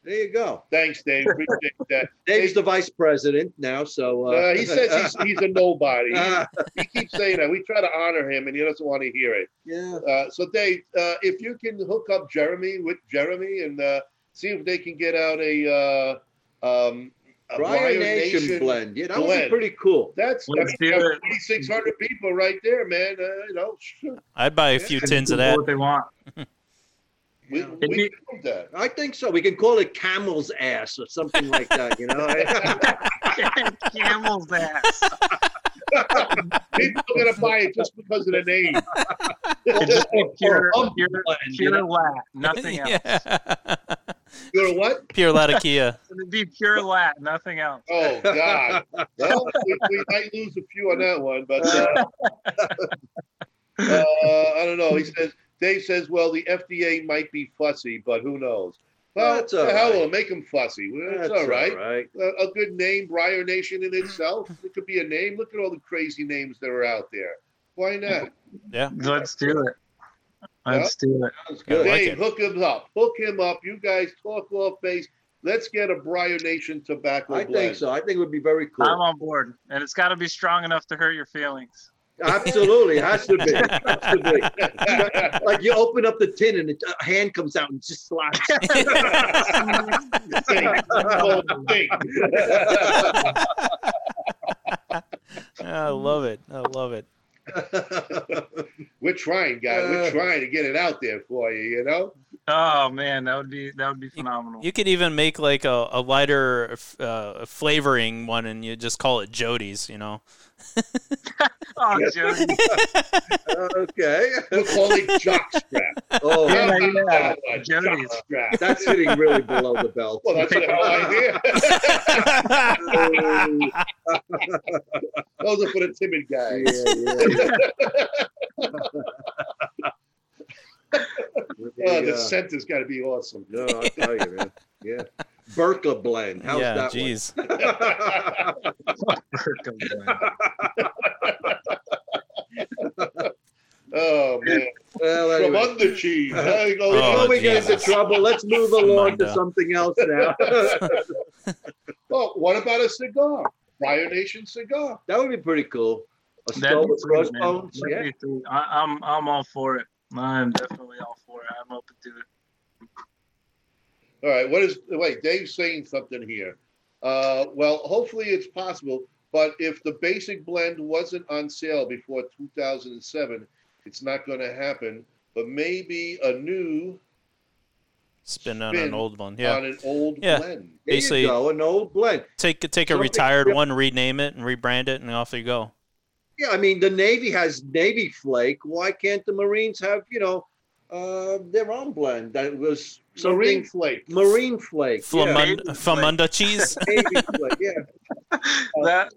There you go. Thanks, Dave. Appreciate that. Dave's the vice president now, so uh, Uh, he says he's, he's a nobody. He, Ah, he keeps saying that. We try to honor him, and he doesn't want to hear it. yeah. Uh, so, Dave, uh, if you can hook up Jeremy with Jeremy and uh, see if they can get out a uh, um, a Briar Nation, blend. Yeah, that would be blend. pretty cool. That's, that's 2,600 people right there, man. Uh, you know, sure. I'd buy a few Yeah. tins of Do that. What they want. we, we be- can do that. I think so. We can call it camel's ass or something like that. You know. Camel's ass. People are gonna buy it just because of the name. It's just a pure, pure, pure know? lat, nothing else. yeah. You know what? Pure Latakia. It'd be pure lat, nothing else. Oh God! Well, we, we might lose a few on that one, but uh, uh, I don't know. He says Dave says, well, the FDA might be fussy, but who knows? Well, That's the all hell right. will make them fussy. Well, That's all right. right. A, a good name, Briar Nation in itself. It could be a name. Look at all the crazy names that are out there. Why not? Yeah. Let's do it. Let's do it. Sounds I good. like Dave, it. hook him up. Hook him up. You guys talk off base. Let's get a Briar Nation tobacco I blend. think so. I think it would be very cool. I'm on board, and it's got to be strong enough to hurt your feelings. Absolutely, has to be. Has to be. Like you open up the tin and a hand comes out and just slaps. Thing. Whole. I love it. I love it. We're trying, guys. We're Uh. trying to get it out there for you. You know. Oh man, that would be that would be phenomenal. You could even make like a, a lighter uh, flavoring one and you just call it Jody's, you know? oh, Jody. okay. We'll call it jockstrap. Oh, Yeah, How yeah. about that. Jockstrap. that's sitting really below the belt. Well, that's a whole idea. Those are for the timid guys. Yeah, yeah. Oh, Yeah. the scent has got to be awesome. No, I tell you, man. Yeah. Burka blend. How's yeah, that jeez. Oh man, one? well, from under cheese. There you go. Oh, Before we get into trouble, let's move along to something else now. Oh, what about a cigar? Briar Nation cigar. that would be pretty cool. A That'd skull with sweet, man. crossbones. Yeah. be sweet. I, I'm I'm all for it. I'm definitely all for it. I'm open to it. All right. What is? Wait, Dave's saying something here. Uh, well, hopefully it's possible. But if the basic blend wasn't on sale before 2007, it's not going to happen. But maybe a new Spin on an old one. Yeah. on an old Yeah. blend. There Basically- you go, an old blend. Take take a Something retired different. one, rename it, and rebrand it, and off you go. Yeah, I mean the Navy has Navy Flake. Why can't the Marines have you know uh, their own blend that was Marine flake. Marine Flake? yeah. Flamund- Navy Famunda cheese. Flake. Yeah, That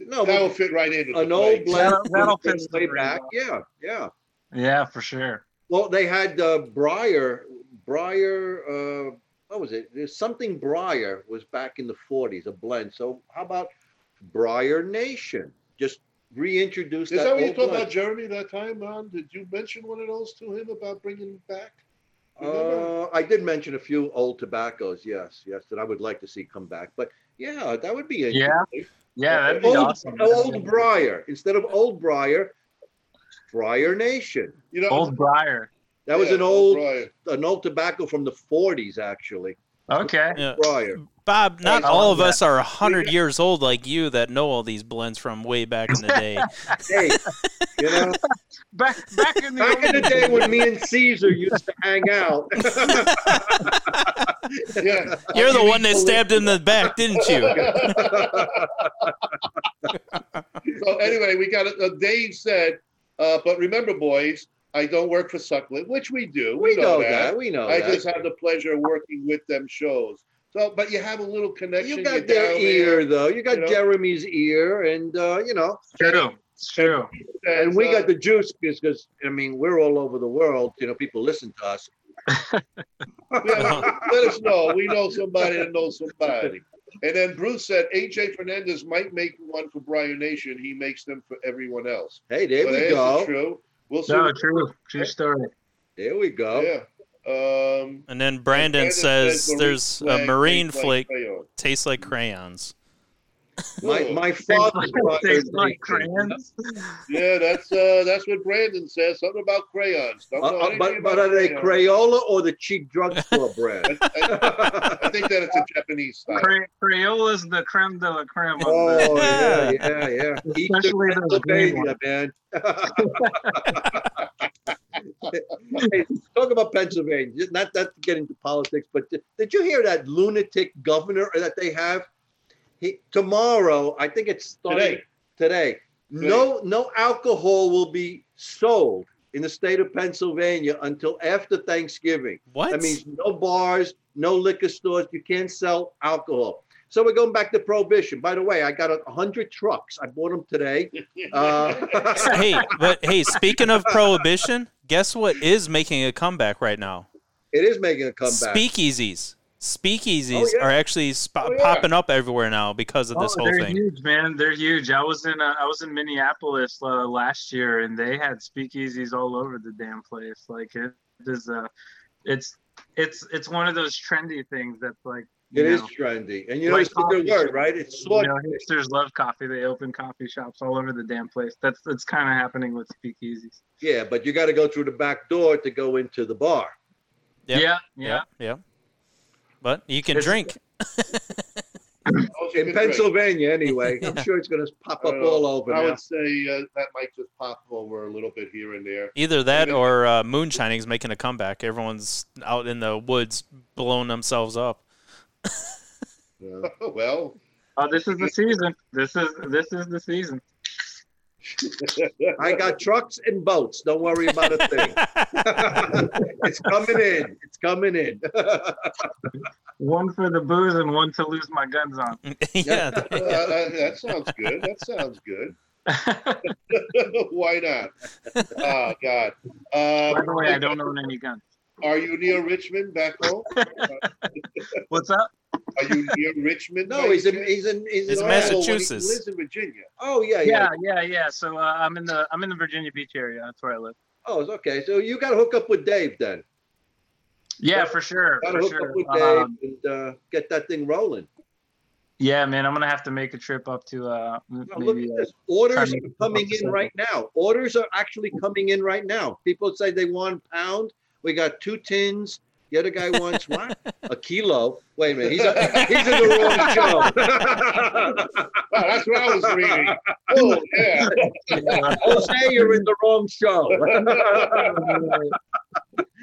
no, That will but fit right into an the old blend That'll- that'll fit way back. well. Yeah, yeah. yeah, for sure. Well, they had uh, Briar. Briar. Uh, what was it? There's something Briar was back in the 40s, a blend. So how about Briar Nation? Just reintroduce Is that. that what you talked about, Jeremy, that time, man? Did you mention one of those to him about bringing back? Uh, I did mention a few old tobaccos, yes, yes, that I would like to see come back. But yeah, that would be a Yeah, interesting. yeah, that'd be old, awesome. Old Briar instead of Old Briar, Briar Nation. you know, Old Briar. That was an old Briar. an old tobacco from the 40s, actually. Okay. Yeah. Briar. Bob, not I all love of us are 100 years old like you that know all these blends from way back in the day. Hey, you know, Back back in the back in the day when me and Caesar used to hang out. Yeah. You're the one that stabbed in the back, didn't you? so anyway, we got uh, Dave said, uh, but remember, boys, I don't work for Suckling, which we do. we know that. We know I that. just have the pleasure of working with them shows. So, but you have a little connection. you got their down ear, though. You got you know. Jeremy's ear, and uh, you know, True. It's true. there. and we uh, got the juice because I mean we're all over the world. You know, people listen to us. Yeah, let us know. We know somebody that knows somebody. And then Bruce said AJ Fernandez might make one for Briar Nation. He makes them for everyone else. Hey, there So we go. True. We'll see. No, true. True story. There we go. Yeah. Um, And then Brandon Brandon says Marine there's a marine tastes like flake tastes like crayons. My my Tastes father's like, brother. tastes like crayons. Yeah, that's uh, that's what Brandon says. Something about crayons. Don't Uh, know uh, anything but but about are they. Crayola or the cheap drugstore brand? I, I, I think that it's a Japanese style. Cray- Crayola's the creme de la creme. Oh the- yeah, yeah, yeah. Eastern Especially those green Pennsylvania, man. Hey, talk about Pennsylvania. Not not to get into politics, but did, did you hear that lunatic governor that they have? He tomorrow, I think it's Today. today. No, no alcohol will be sold in the state of Pennsylvania until after Thanksgiving. What? That means no bars, no liquor stores. You can't sell alcohol. So we're going back to prohibition. By the way, I got a hundred trucks. I bought them today. Uh, hey, but hey, speaking of prohibition, guess what is making a comeback right now? it is making a comeback. Speakeasies. Speakeasies Oh, yeah. are actually sp- Oh, yeah. popping up everywhere now because of this oh, whole they're thing. huge, man. They're huge. I was in uh, I was in Minneapolis uh, last year, and they had speakeasies all over the damn place. Like it is uh it's it's it's one of those trendy things that's like It you is trendy, and you know it's a good word, shop. right? It's you sort know, hipsters love coffee. They open coffee shops all over the damn place. That's that's kind of happening with speakeasies. yeah, but you got to go through the back door to go into the bar. Yep. Yeah, yeah. yeah, yeah. But you can It's- drink. In. Pennsylvania, anyway. I'm sure it's going to pop up all over I now. would say uh, that might just pop over a little bit here and there. Either that or uh, is making a comeback. Everyone's out in the woods blowing themselves up. Yeah. well, Oh, this is the season. This is this is the season. I got trucks and boats. Don't worry about a thing. it's coming in. It's coming in. One for the booze and one to lose my guns on. yeah, uh, that, that sounds good. That sounds good. Why not? Oh God. By the way, I Uh, don't own any guns. Are you near Richmond back home? What's up? Are you near Richmond? no, he's in chance? he's in he's, He's in in Oh, Iowa. when he Massachusetts. lives in Virginia. Oh yeah, yeah. Yeah, yeah, yeah. So uh, I'm in the I'm in the Virginia Beach area. That's where I live. Oh, okay. So you got to hook up with Dave then. Yeah, for sure. Got to hook sure. up with Dave Um, and uh, get that thing rolling. yeah, man, I'm gonna have to make a trip up to uh m- Now, look at Uh, this. Orders try are coming in right now. Orders are actually coming in right now. People say they want pound. We got two tins. The other guy wants what? A kilo. Wait a minute. He's, a, he's in the wrong show. Wow, that's what I was reading. Oh yeah. Jose, you're in the wrong show.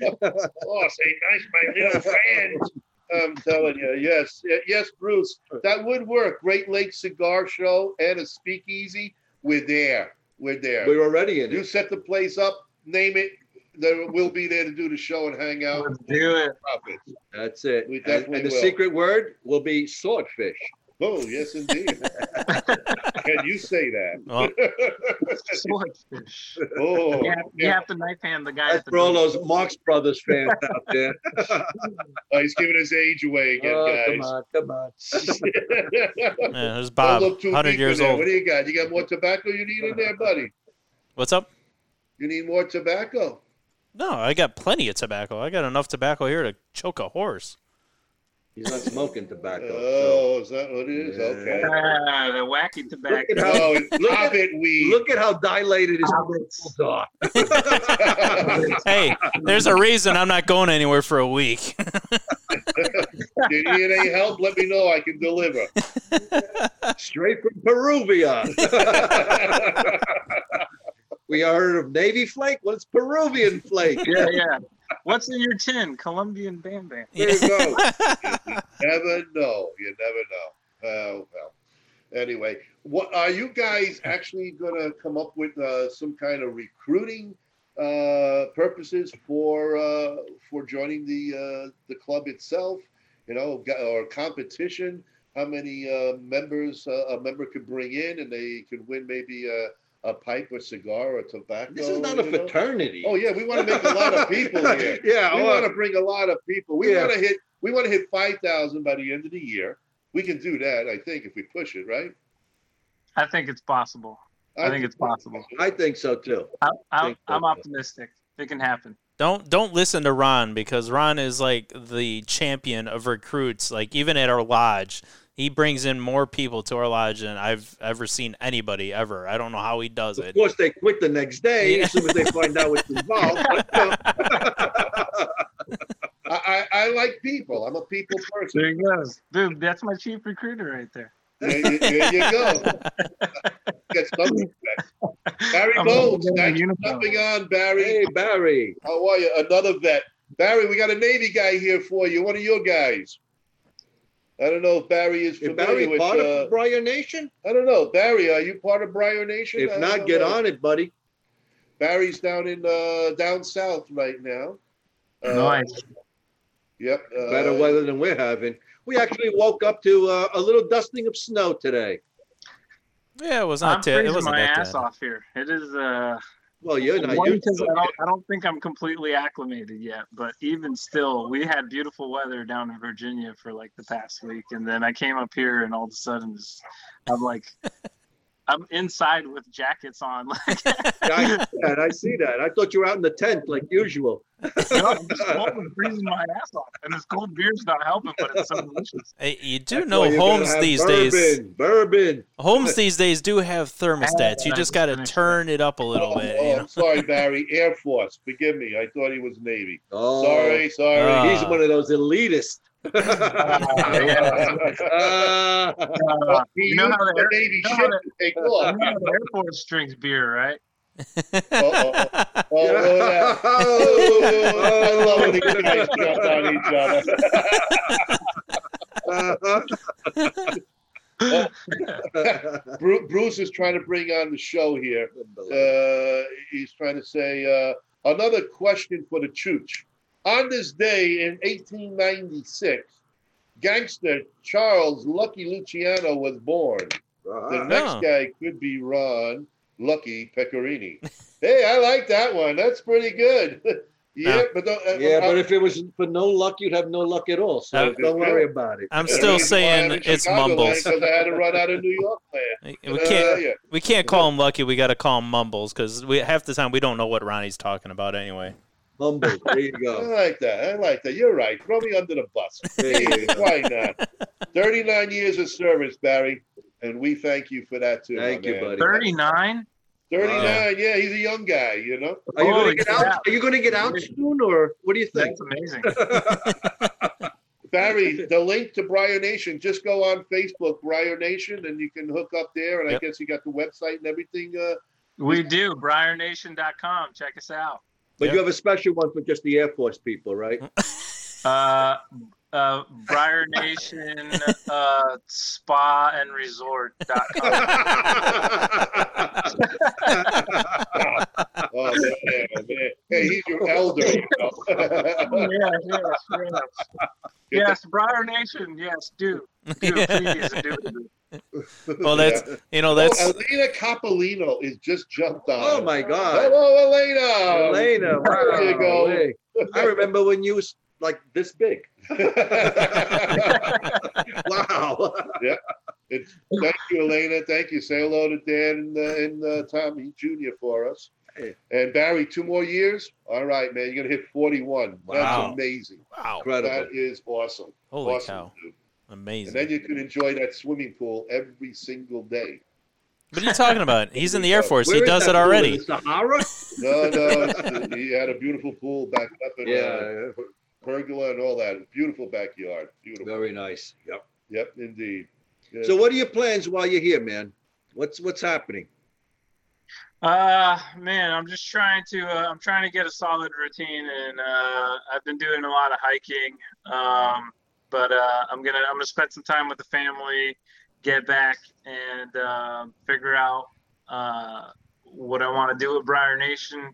Oh, say nice, my little friend. I'm telling you, yes, yes, Bruce, that would work. Great Lakes Cigar Show and a speakeasy. We're there. We're there. We're already in You it. set the place up, name it. There, we'll be there to do the show and hang out. Let's do it. Profit. That's it. We And, definitely and the will. secret word will be swordfish. Oh, yes, indeed. Can you say that? Well, Swordfish. oh, You have, you have to knife hand the guy That's for all those Marx Brothers fans out there. oh, he's giving his age away again, Oh, come on, come on. yeah, there's Bob, look too 100 years old. What do you got? You got more tobacco you need in there, buddy? What's up? You need more tobacco? No, I got plenty of tobacco. I got enough tobacco here to choke a horse. He's not smoking tobacco. so- Oh, is that what it is? Yeah. Okay. Ah, the wacky tobacco. Look at how- Look at- it, weed. Look at how dilated his Hobbits. pupils are. Hey, there's a reason I'm not going anywhere for a week. you need any help? Let me know. I can deliver. Straight from Peruvia. we heard of Navy flake. What's Peruvian flake? Yeah, yeah. What's in your tin? Colombian Bam Bam. There you go. you never know. You never know. Oh well. Anyway, what are you guys actually going to come up with uh, some kind of recruiting uh, purposes for uh, for joining the uh, the club itself? You know, or competition? How many uh, members uh, a member could bring in, and they could win maybe a, a pipe, or cigar, or tobacco. This is not a you know? fraternity. Oh yeah, we want to make a lot of people here. yeah, we want to bring a lot of people. We Yeah. want to hit. We want to hit five thousand by the end of the year. We can do that, I think, if we push it, right? I think it's possible. I think it's possible. I think so too. I, I, Think so, I'm too. optimistic. It can happen. Don't don't listen to Ron because Ron is like the champion of recruits. Like even at our lodge, he brings in more people to our lodge than I've ever seen anybody ever. I don't know how he does Of it. Of course, they quit the next day Yeah. as soon as they find out what's involved. But, uh, I, I, I like people. I'm a people person. There you go, dude. That's my chief recruiter right there. There, you- there you go. Get some respect. Barry I'm Bones, thanks for uniform. jumping on, Barry. hey, Barry. How are you? Another vet. Barry, we got a Navy guy here for you. One of your guys. I don't know if Barry is Is familiar Barry with. part uh, of Briar Nation? I don't know, Barry. Are you part of Briar Nation? If don't get know. on it, buddy. Barry's down in uh, down south right now. Uh, nice. Yep. Uh, Better weather than we're having. We actually woke up to uh, a little dusting of snow today. Yeah, it was not. I'm not. T- it freezing wasn't my that ass bad. off here. It is uh Well, you're not one because I don't, I don't think I'm completely acclimated yet. But even still, we had beautiful weather down in Virginia for like the past week, and then I came up here, and all of a sudden, I'm like, I'm inside with jackets on. Like, I see that. I see that. I thought you were out in the tent like usual. no, I'm just cold and freezing my ass off, and this cold beer's not helping, but it's so delicious. Hey, you do That's know why homes these bourbon, days. Bourbon. Homes these days do have thermostats. You just just got to turn it up a little oh, bit. oh, You know? I'm sorry, Barry. Air Force. Forgive me. I thought he was Navy. Oh, Sorry, sorry. Ah. He's one of those elitists. Yeah. Ah. Uh, you know how the the Air, Navy you know ship how to take you know the Air Force drinks beer, right? Uh-oh. Oh, look. Oh, I love when these guys jump on each other. Bru- Bruce is trying to bring on the show here. Uh, he's trying to say uh, another question for the Chooch. On this day in 1896, gangster Charles Lucky Luciano was born. The Uh-huh. next Oh. guy could be Ron Lucky Pecorini. hey, I like that one. That's pretty good. yeah, Yeah. but don't, uh, Yeah, uh, but if it was for no luck, you'd have no luck at all. So Uh, don't worry about it. I'm the still reason why I'm saying in it's Chicagoland mumbles. 'cause I had to run out of New York land. We Uh, can't. yeah. We can't call him lucky. We got to call him mumbles because we half the time we don't know what Ronnie's talking about anyway. Humble. There you go. I like that. I like that. You're right. Throw me under the bus. There you go. Why not? 39 years of service, Barry, and we thank you for that too. Thank you, man. buddy. 39? 39. Yeah, he's a young guy. You know. Are you going to get crap. out? Are you going to get out soon, or what do you think? That's amazing. Barry, the link to Briar Nation, just go on Facebook, Briar Nation, and you can hook up there. And Yep. I guess you got the website and everything. Uh, We do. BriarNation.com. Check us out. But Yep. you have a special one for just the Air Force people, right? Uh, uh, Briar Nation uh, Spa and Resort.com. oh man, man, hey, he's your elder. You know? yes, yes, yes. Yes, Briar Nation. Yes, do. Do please do. Well, that's you know that's oh, Elena Capolino is just jumped on. oh my God, Hello, Elena. Elena! Wow. There you go. Hey, I remember when you was like this big. Wow. It's, thank you, Elena. Thank you. Say hello to Dan and, uh, and uh, Tommy Jr. for us. Hey. And Barry, two more years. All right, man. You're gonna hit 41. Wow. That's amazing. wow, Incredible. That is awesome. holy awesome, cow, dude. And then you can enjoy that swimming pool every single day. What are you talking about? He's in the Air Force. Where He does it already. the Sahara? No, no. he had a beautiful pool back up in uh, Yeah. pergola and all that. Beautiful backyard. Beautiful. Very nice. Yep. Yep, indeed. Yeah. So, what are your plans while you're here, man? What's what's happening? Uh, man, I'm just trying to. Uh, I'm trying to get a solid routine, and uh, I've been doing a lot of hiking. Um, but uh, I'm gonna I'm gonna spend some time with the family, get back, and uh, figure out uh, what I want to do with Briar Nation,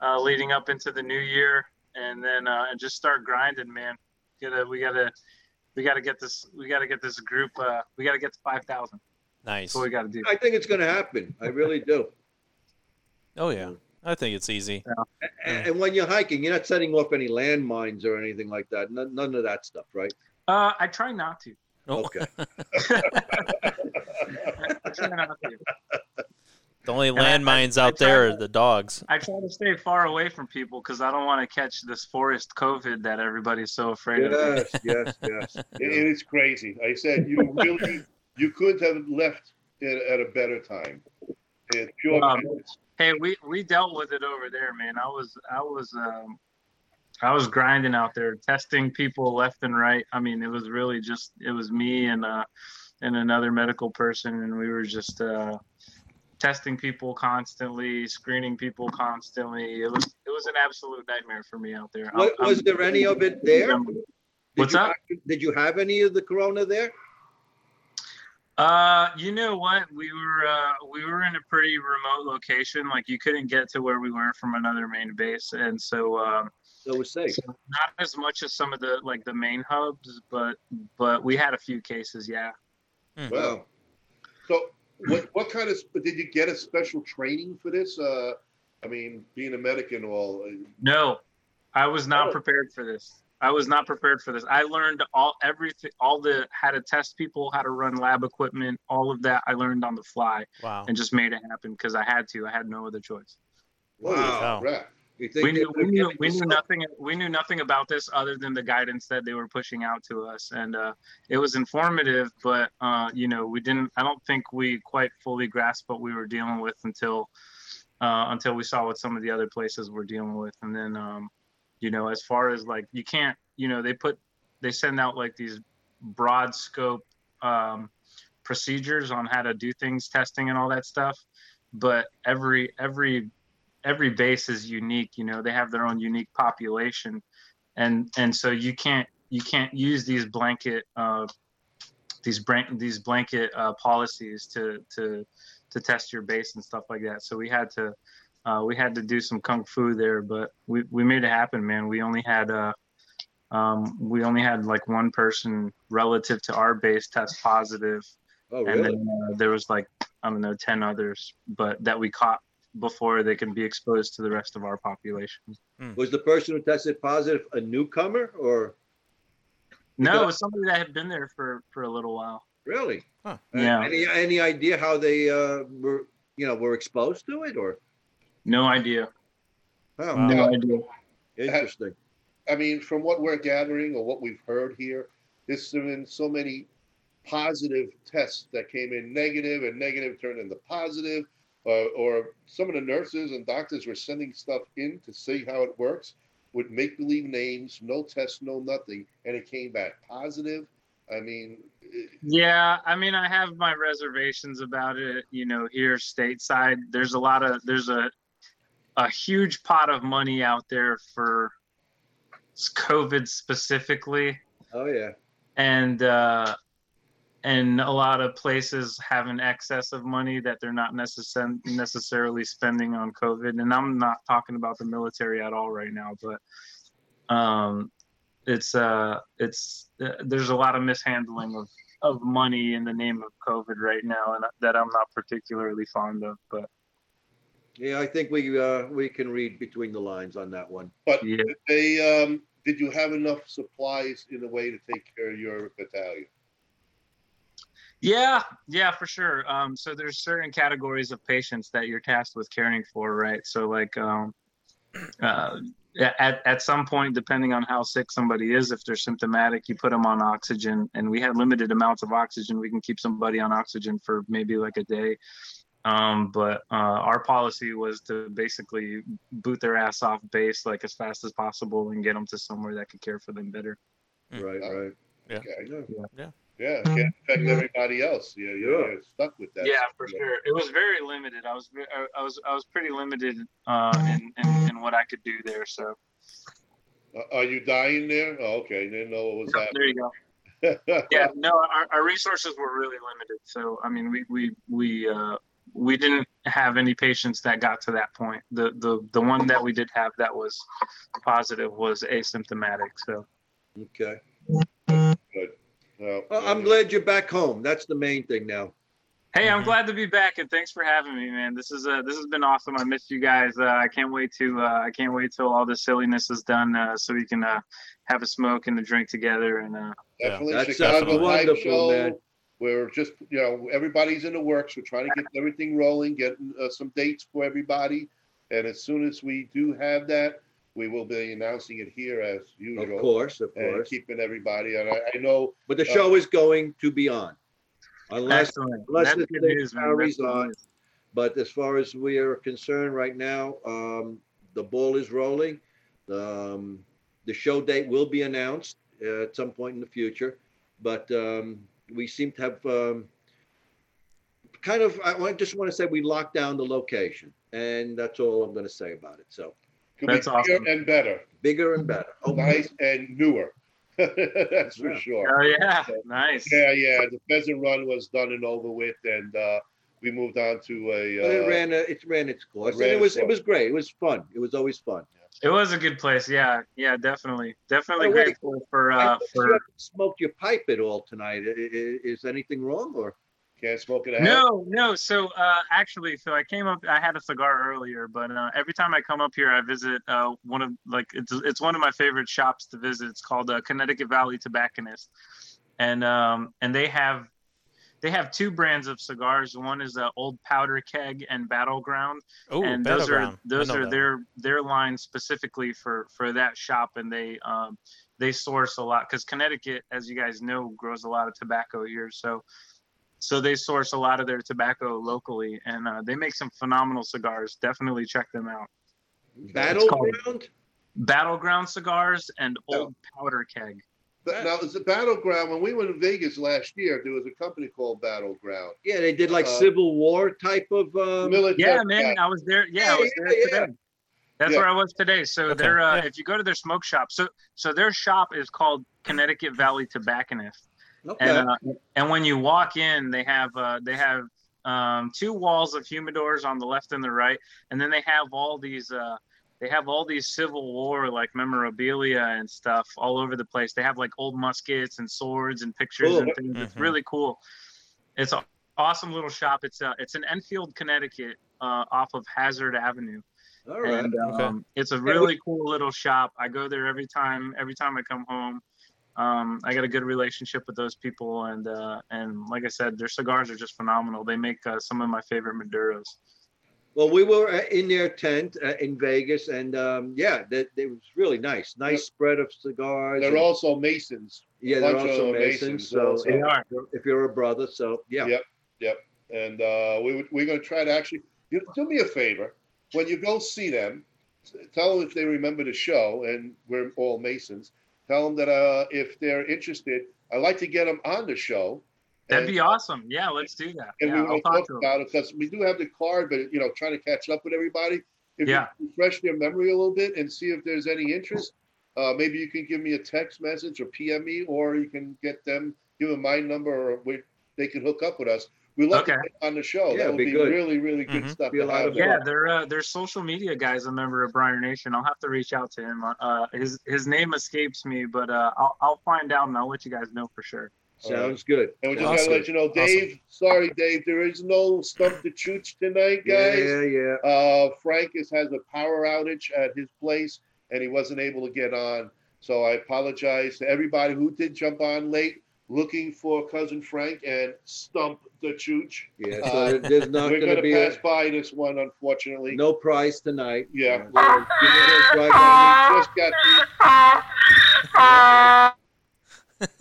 uh, leading up into the new year, and then uh, and just start grinding, man. Gotta we gotta we gotta get this we gotta get this group. Uh, we gotta get to five thousand. Nice. That's what we gotta do. I think it's going to happen. I really do. Oh yeah, I think it's easy. And, and when you're hiking, you're not setting off any landmines or anything like that. None, none of that stuff, right? Uh, I try not to. Oh, Okay. I try not to. The only And I- I- landmines out there tried are the dogs. I try to stay far away from people because I don't want to catch this forest COVID that everybody's so afraid of. Yes, yes, yes. It, it is crazy. I said you really you couldn't have left it at a better time. It's pure Um. Hey, we we dealt with it over there, man. I was I was um I was grinding out there, testing people left and right. I mean, it was really just it was me and uh and another medical person, and we were just uh testing people constantly, screening people constantly. It was it was an absolute nightmare for me out there. What, was there any of it there? I'm- Did What's you up? did you have any of the corona there? Uh, you know what? We were uh, we were in a pretty remote location. Like you couldn't get to where we were from another main base, and so um, So it was safe. so not as much as some of the like the main hubs, but but we had a few cases. Yeah. Wow. So what what kind of did you get a special training for this? Uh, I mean, being a medic and all. uh, No, I was not Oh. prepared for this. I was not prepared for this. I learned all everything, all the how to test people, how to run lab equipment, all of that. I learned on the fly Wow. and just made it happen because I had to. I had no other choice. Holy Wow. You think we knew, we knew, we knew nothing we knew nothing about this other than the guidance that they were pushing out to us. And uh, it was informative but uh, you know we didn't i don't think we quite fully grasped what we were dealing with until uh, until we saw what some of the other places were dealing with. And then um, you know as far as like you can't you know they put they send out like these broad scope um, procedures on how to do things testing and all that stuff. But every every every base is unique you know they have their own unique population. And and so you can't you can't use these blanket uh these bran- these blanket uh, policies to to to test your base and stuff like that. So we had to uh, we had to do some kung fu there but we we made it happen man. We only had uh um, we only had like one person relative to our base test positive. Oh, and then uh, there was like I don't know ten others, but that we caught before they can be exposed to the rest of our population. Was the person who tested positive a newcomer or No, it was somebody that had been there for for a little while. really? Huh. Uh, Yeah. Any any idea how they uh, were you know were exposed to it or? No idea. Oh, Wow. No idea. interesting. I mean, from what we're gathering or what we've heard here, there's been so many positive tests that came in negative and negative turned into positive, uh, or some of the nurses and doctors were sending stuff in to see how it works with make believe names, no test, no nothing, and it came back positive. I mean, Yeah, I mean, I have my reservations about it. You know, here stateside, there's a lot of there's a a huge pot of money out there for COVID specifically. Oh yeah. and uh, and a lot of places have an excess of money that they're not necessar- necessarily spending on COVID. And I'm not talking about the military at all right now, but um, it's uh, it's uh, there's a lot of mishandling of of money in the name of COVID right now, and that I'm not particularly fond of. But Yeah, I think we uh, we can read between the lines on that one. but yeah, did they um, did you have enough supplies in a way to take care of your battalion? Yeah, yeah, for sure. Um, so there's certain categories of patients that you're tasked with caring for, right? So like, um, uh, at at some point, depending on how sick somebody is, if they're symptomatic, you put them on oxygen, and we had limited amounts of oxygen. We can keep somebody on oxygen for maybe like a day. Um, but uh, our policy was to basically boot their ass off base like as fast as possible and get them to somewhere that could care for them better. Mm. Right, right. Yeah. Okay. Yeah. Yeah, it can't affect everybody else. Yeah, you're, Yeah. you're stuck with that. yeah for sure it was very limited i was i I was i was pretty limited uh in, in in what i could do there so Uh, Are you dying there? Oh, okay. Didn't know what was happening. there you go yeah no our, our resources were really limited so i mean we we we uh we didn't have any patients that got to that point the the the one that we did have that was positive was asymptomatic so Okay. Well, Well, I'm glad you're back home. That's the main thing now. Hey, I'm Mhm. glad to be back, and thanks for having me, man. This is uh, this has been awesome. I missed you guys. Uh, I can't wait to uh, I can't wait till all this silliness is done, uh, so we can uh, have a smoke and a drink together. And uh, Definitely That Chicago sounds Pipe wonderful, Show. man. we're just you know everybody's in the works. We're trying to get everything rolling, getting uh, some dates for everybody, and as soon as we do have that, we will be announcing it here as usual. Of course, of and course. keeping everybody. And I, I know But the show is going to be on. Unless, Excellent. unless That's the good thing news, man. carries good on. news. but as far as we are concerned right now, um, the ball is rolling. Um, the show date will be announced uh, at some point in the future, but um, we seem to have um, kind of, I just want to say we locked down the location, and that's all I'm going to say about it. So could That's be bigger awesome. and better, bigger and better. Oh, nice and newer. That's for Yeah. sure. Oh yeah, nice. Yeah, yeah. The pheasant run was done and over with, and uh, we moved on to a. But it Uh, ran, uh, it ran its course, and ran it its was, it was great. It was fun. It was always fun. It was a good place. Yeah, yeah, definitely, definitely Oh, grateful for uh noticed you for. haven't smoked your pipe at all tonight. I- I- Is anything wrong or? Can't smoke it. out. No, no. So uh, actually, so I came up. I had a cigar earlier, but uh, every time I come up here, I visit uh, one of like it's it's one of my favorite shops to visit. It's called uh, Connecticut Valley Tobacconist, and um and they have they have two brands of cigars. One is uh, Old Powder Keg and Battleground, Oh, and those are battleground. I those are that their their lines specifically for for that shop, and they um they source a lot because Connecticut, as you guys know, grows a lot of tobacco here. So so they source a lot of their tobacco locally, and uh, they make some phenomenal cigars. Definitely check them out. Battleground? Battleground cigars and Oh. Old Powder Keg. Now it's a battleground. When we went to Vegas last year, there was a company called Battleground. Yeah, they did like Uh, Civil War type of. Um, Military. Yeah, man, I was there. Yeah, I was there yeah, today. That's Yeah. where I was today. So Okay, they're uh, yeah. if you go to their smoke shop, so so their shop is called Connecticut Valley Tobacconist. Okay. and uh, and when you walk in, they have uh, they have um, two walls of humidors on the left and the right, and then they have all these uh, they have all these Civil War like memorabilia and stuff all over the place. They have like old muskets and swords and pictures Cool. and things. It's Mhm. really cool. It's an awesome little shop. It's uh, it's in Enfield, Connecticut, uh, off of Hazard Avenue. All right. And Okay. um, it's a really cool little shop. I go there every time. Every time I come home, um, I got a good relationship with those people, and uh, and like I said, their cigars are just phenomenal. They make uh, some of my favorite Maduros. Well, we were uh, in their tent uh, in Vegas, and um, yeah, that it was really nice. Nice spread of cigars. They're and- also Masons, yeah, they're also Masons. Masons So also. They are. if you're a brother, so yeah. Yep. Yep. And uh, we we're going to try to actually you, do me a favor when you go see them. Tell them if they remember the show, and we're all Masons. Tell them that uh, if they're interested, I'd like to get them on the show. That'd and- be awesome. Yeah, let's do that. and Yeah, we I'll will talk talk to them. about it because we do have the card, but you know, trying to catch up with everybody. If Yeah. you refresh their memory a little bit and see if there's any interest, uh, maybe you can give me a text message or PM me, or you can get them, give them my number, or we, they can hook up with us. We love to Okay. get on the show. Yeah, that would be be, good. really, really good Mhm. stuff. Be a lot of them. Yeah, they're uh, they're social media guys. A member of Briar Nation. I'll have to reach out to him. Uh, his his name escapes me, but uh, I'll I'll find out and I'll let you guys know for sure. Sounds good. And we just Awesome. gotta let you know, Dave. Sorry, Dave. There is no stump the chooch tonight, guys. Yeah, yeah. Uh, Frank is, has a power outage at his place, and he wasn't able to get on. So I apologize to everybody who did jump on late, looking for cousin Frank and stump the chooch. Yeah, Uh, so there's not We're going to gonna be pass a, by this one, unfortunately. no prize tonight. Yeah. Uh, well, give me a drive Uh, we just got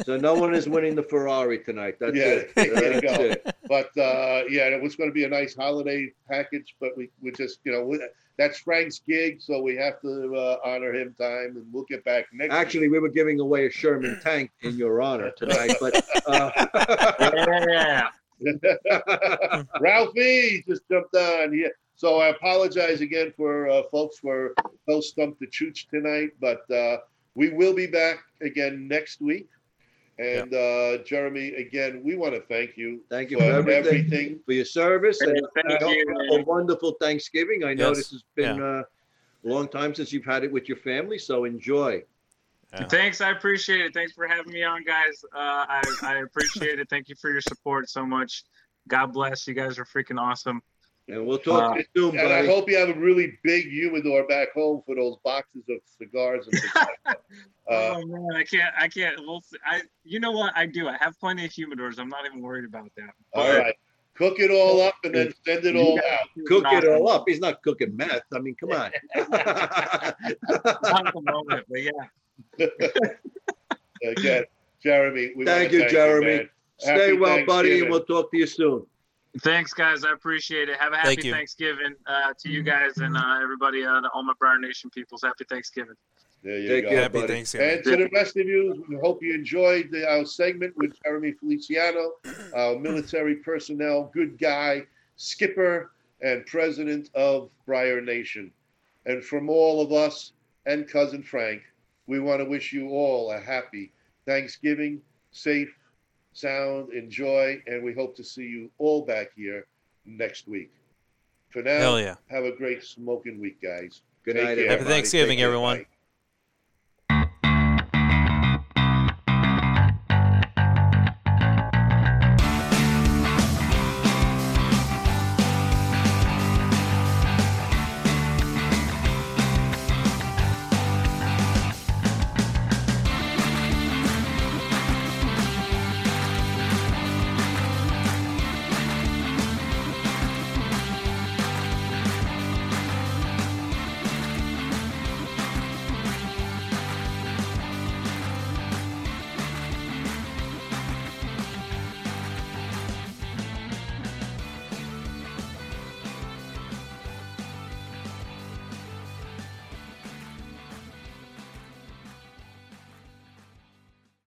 So no one is winning the Ferrari tonight. That's Yeah, it. there you That's go. it. but uh, yeah, it was going to be a nice holiday package, but we, we just, you know, we, that's Frank's gig, so we have to uh, honor him time, and we'll get back next. week. Actually, we were giving away a Sherman tank in your honor tonight, but uh, Yeah. Ralphie just jumped on. Yeah. So I apologize again for uh, folks for no stumped the chooch tonight, but uh, we will be back again next week. And uh, Jeremy, again, we want to thank you thank you for for everything, everything. for your service, and Thank I you. hope you have a wonderful Thanksgiving. I know Yes. this has been uh, a long time since you've had it with your family, so enjoy. Yeah. Thanks, I appreciate it. Thanks for having me on, guys. Uh, I I appreciate it. Thank you for your support so much. God bless. You guys are freaking awesome. And we'll talk to you soon, And I hope you have a really big humidor back home for those boxes of cigars. And uh, oh man, I can't. I can't. We'll see. I. You know what? I do. I have plenty of humidors. I'm not even worried about that. all right, cook it all up and then send it all out. Cook it all up. He's not cooking meth. I mean, come on. Not at the moment, but yeah. Again, Jeremy. We Thank wanna you, Jeremy. man. Stay Happy well, buddy, and we'll talk to you soon. Thanks, guys. I appreciate it. Have a happy you. Thanksgiving uh, to you guys and uh, everybody, uh, the Oma Briar Nation peoples. Happy Thanksgiving. There you Take go. care, Happy buddy. Thanksgiving. And to the rest of you, we hope you enjoyed the, our segment with Jeremy Feliciano, our military personnel, good guy, skipper, and president of Briar Nation. And from all of us and cousin Frank, we want to wish you all a happy Thanksgiving, safe, sound, enjoy, and we hope to see you all back here next week. For now, Hell yeah. have a great smoking week, guys. Good Take night, care. Happy everybody. Thanksgiving, Take everyone. Bye.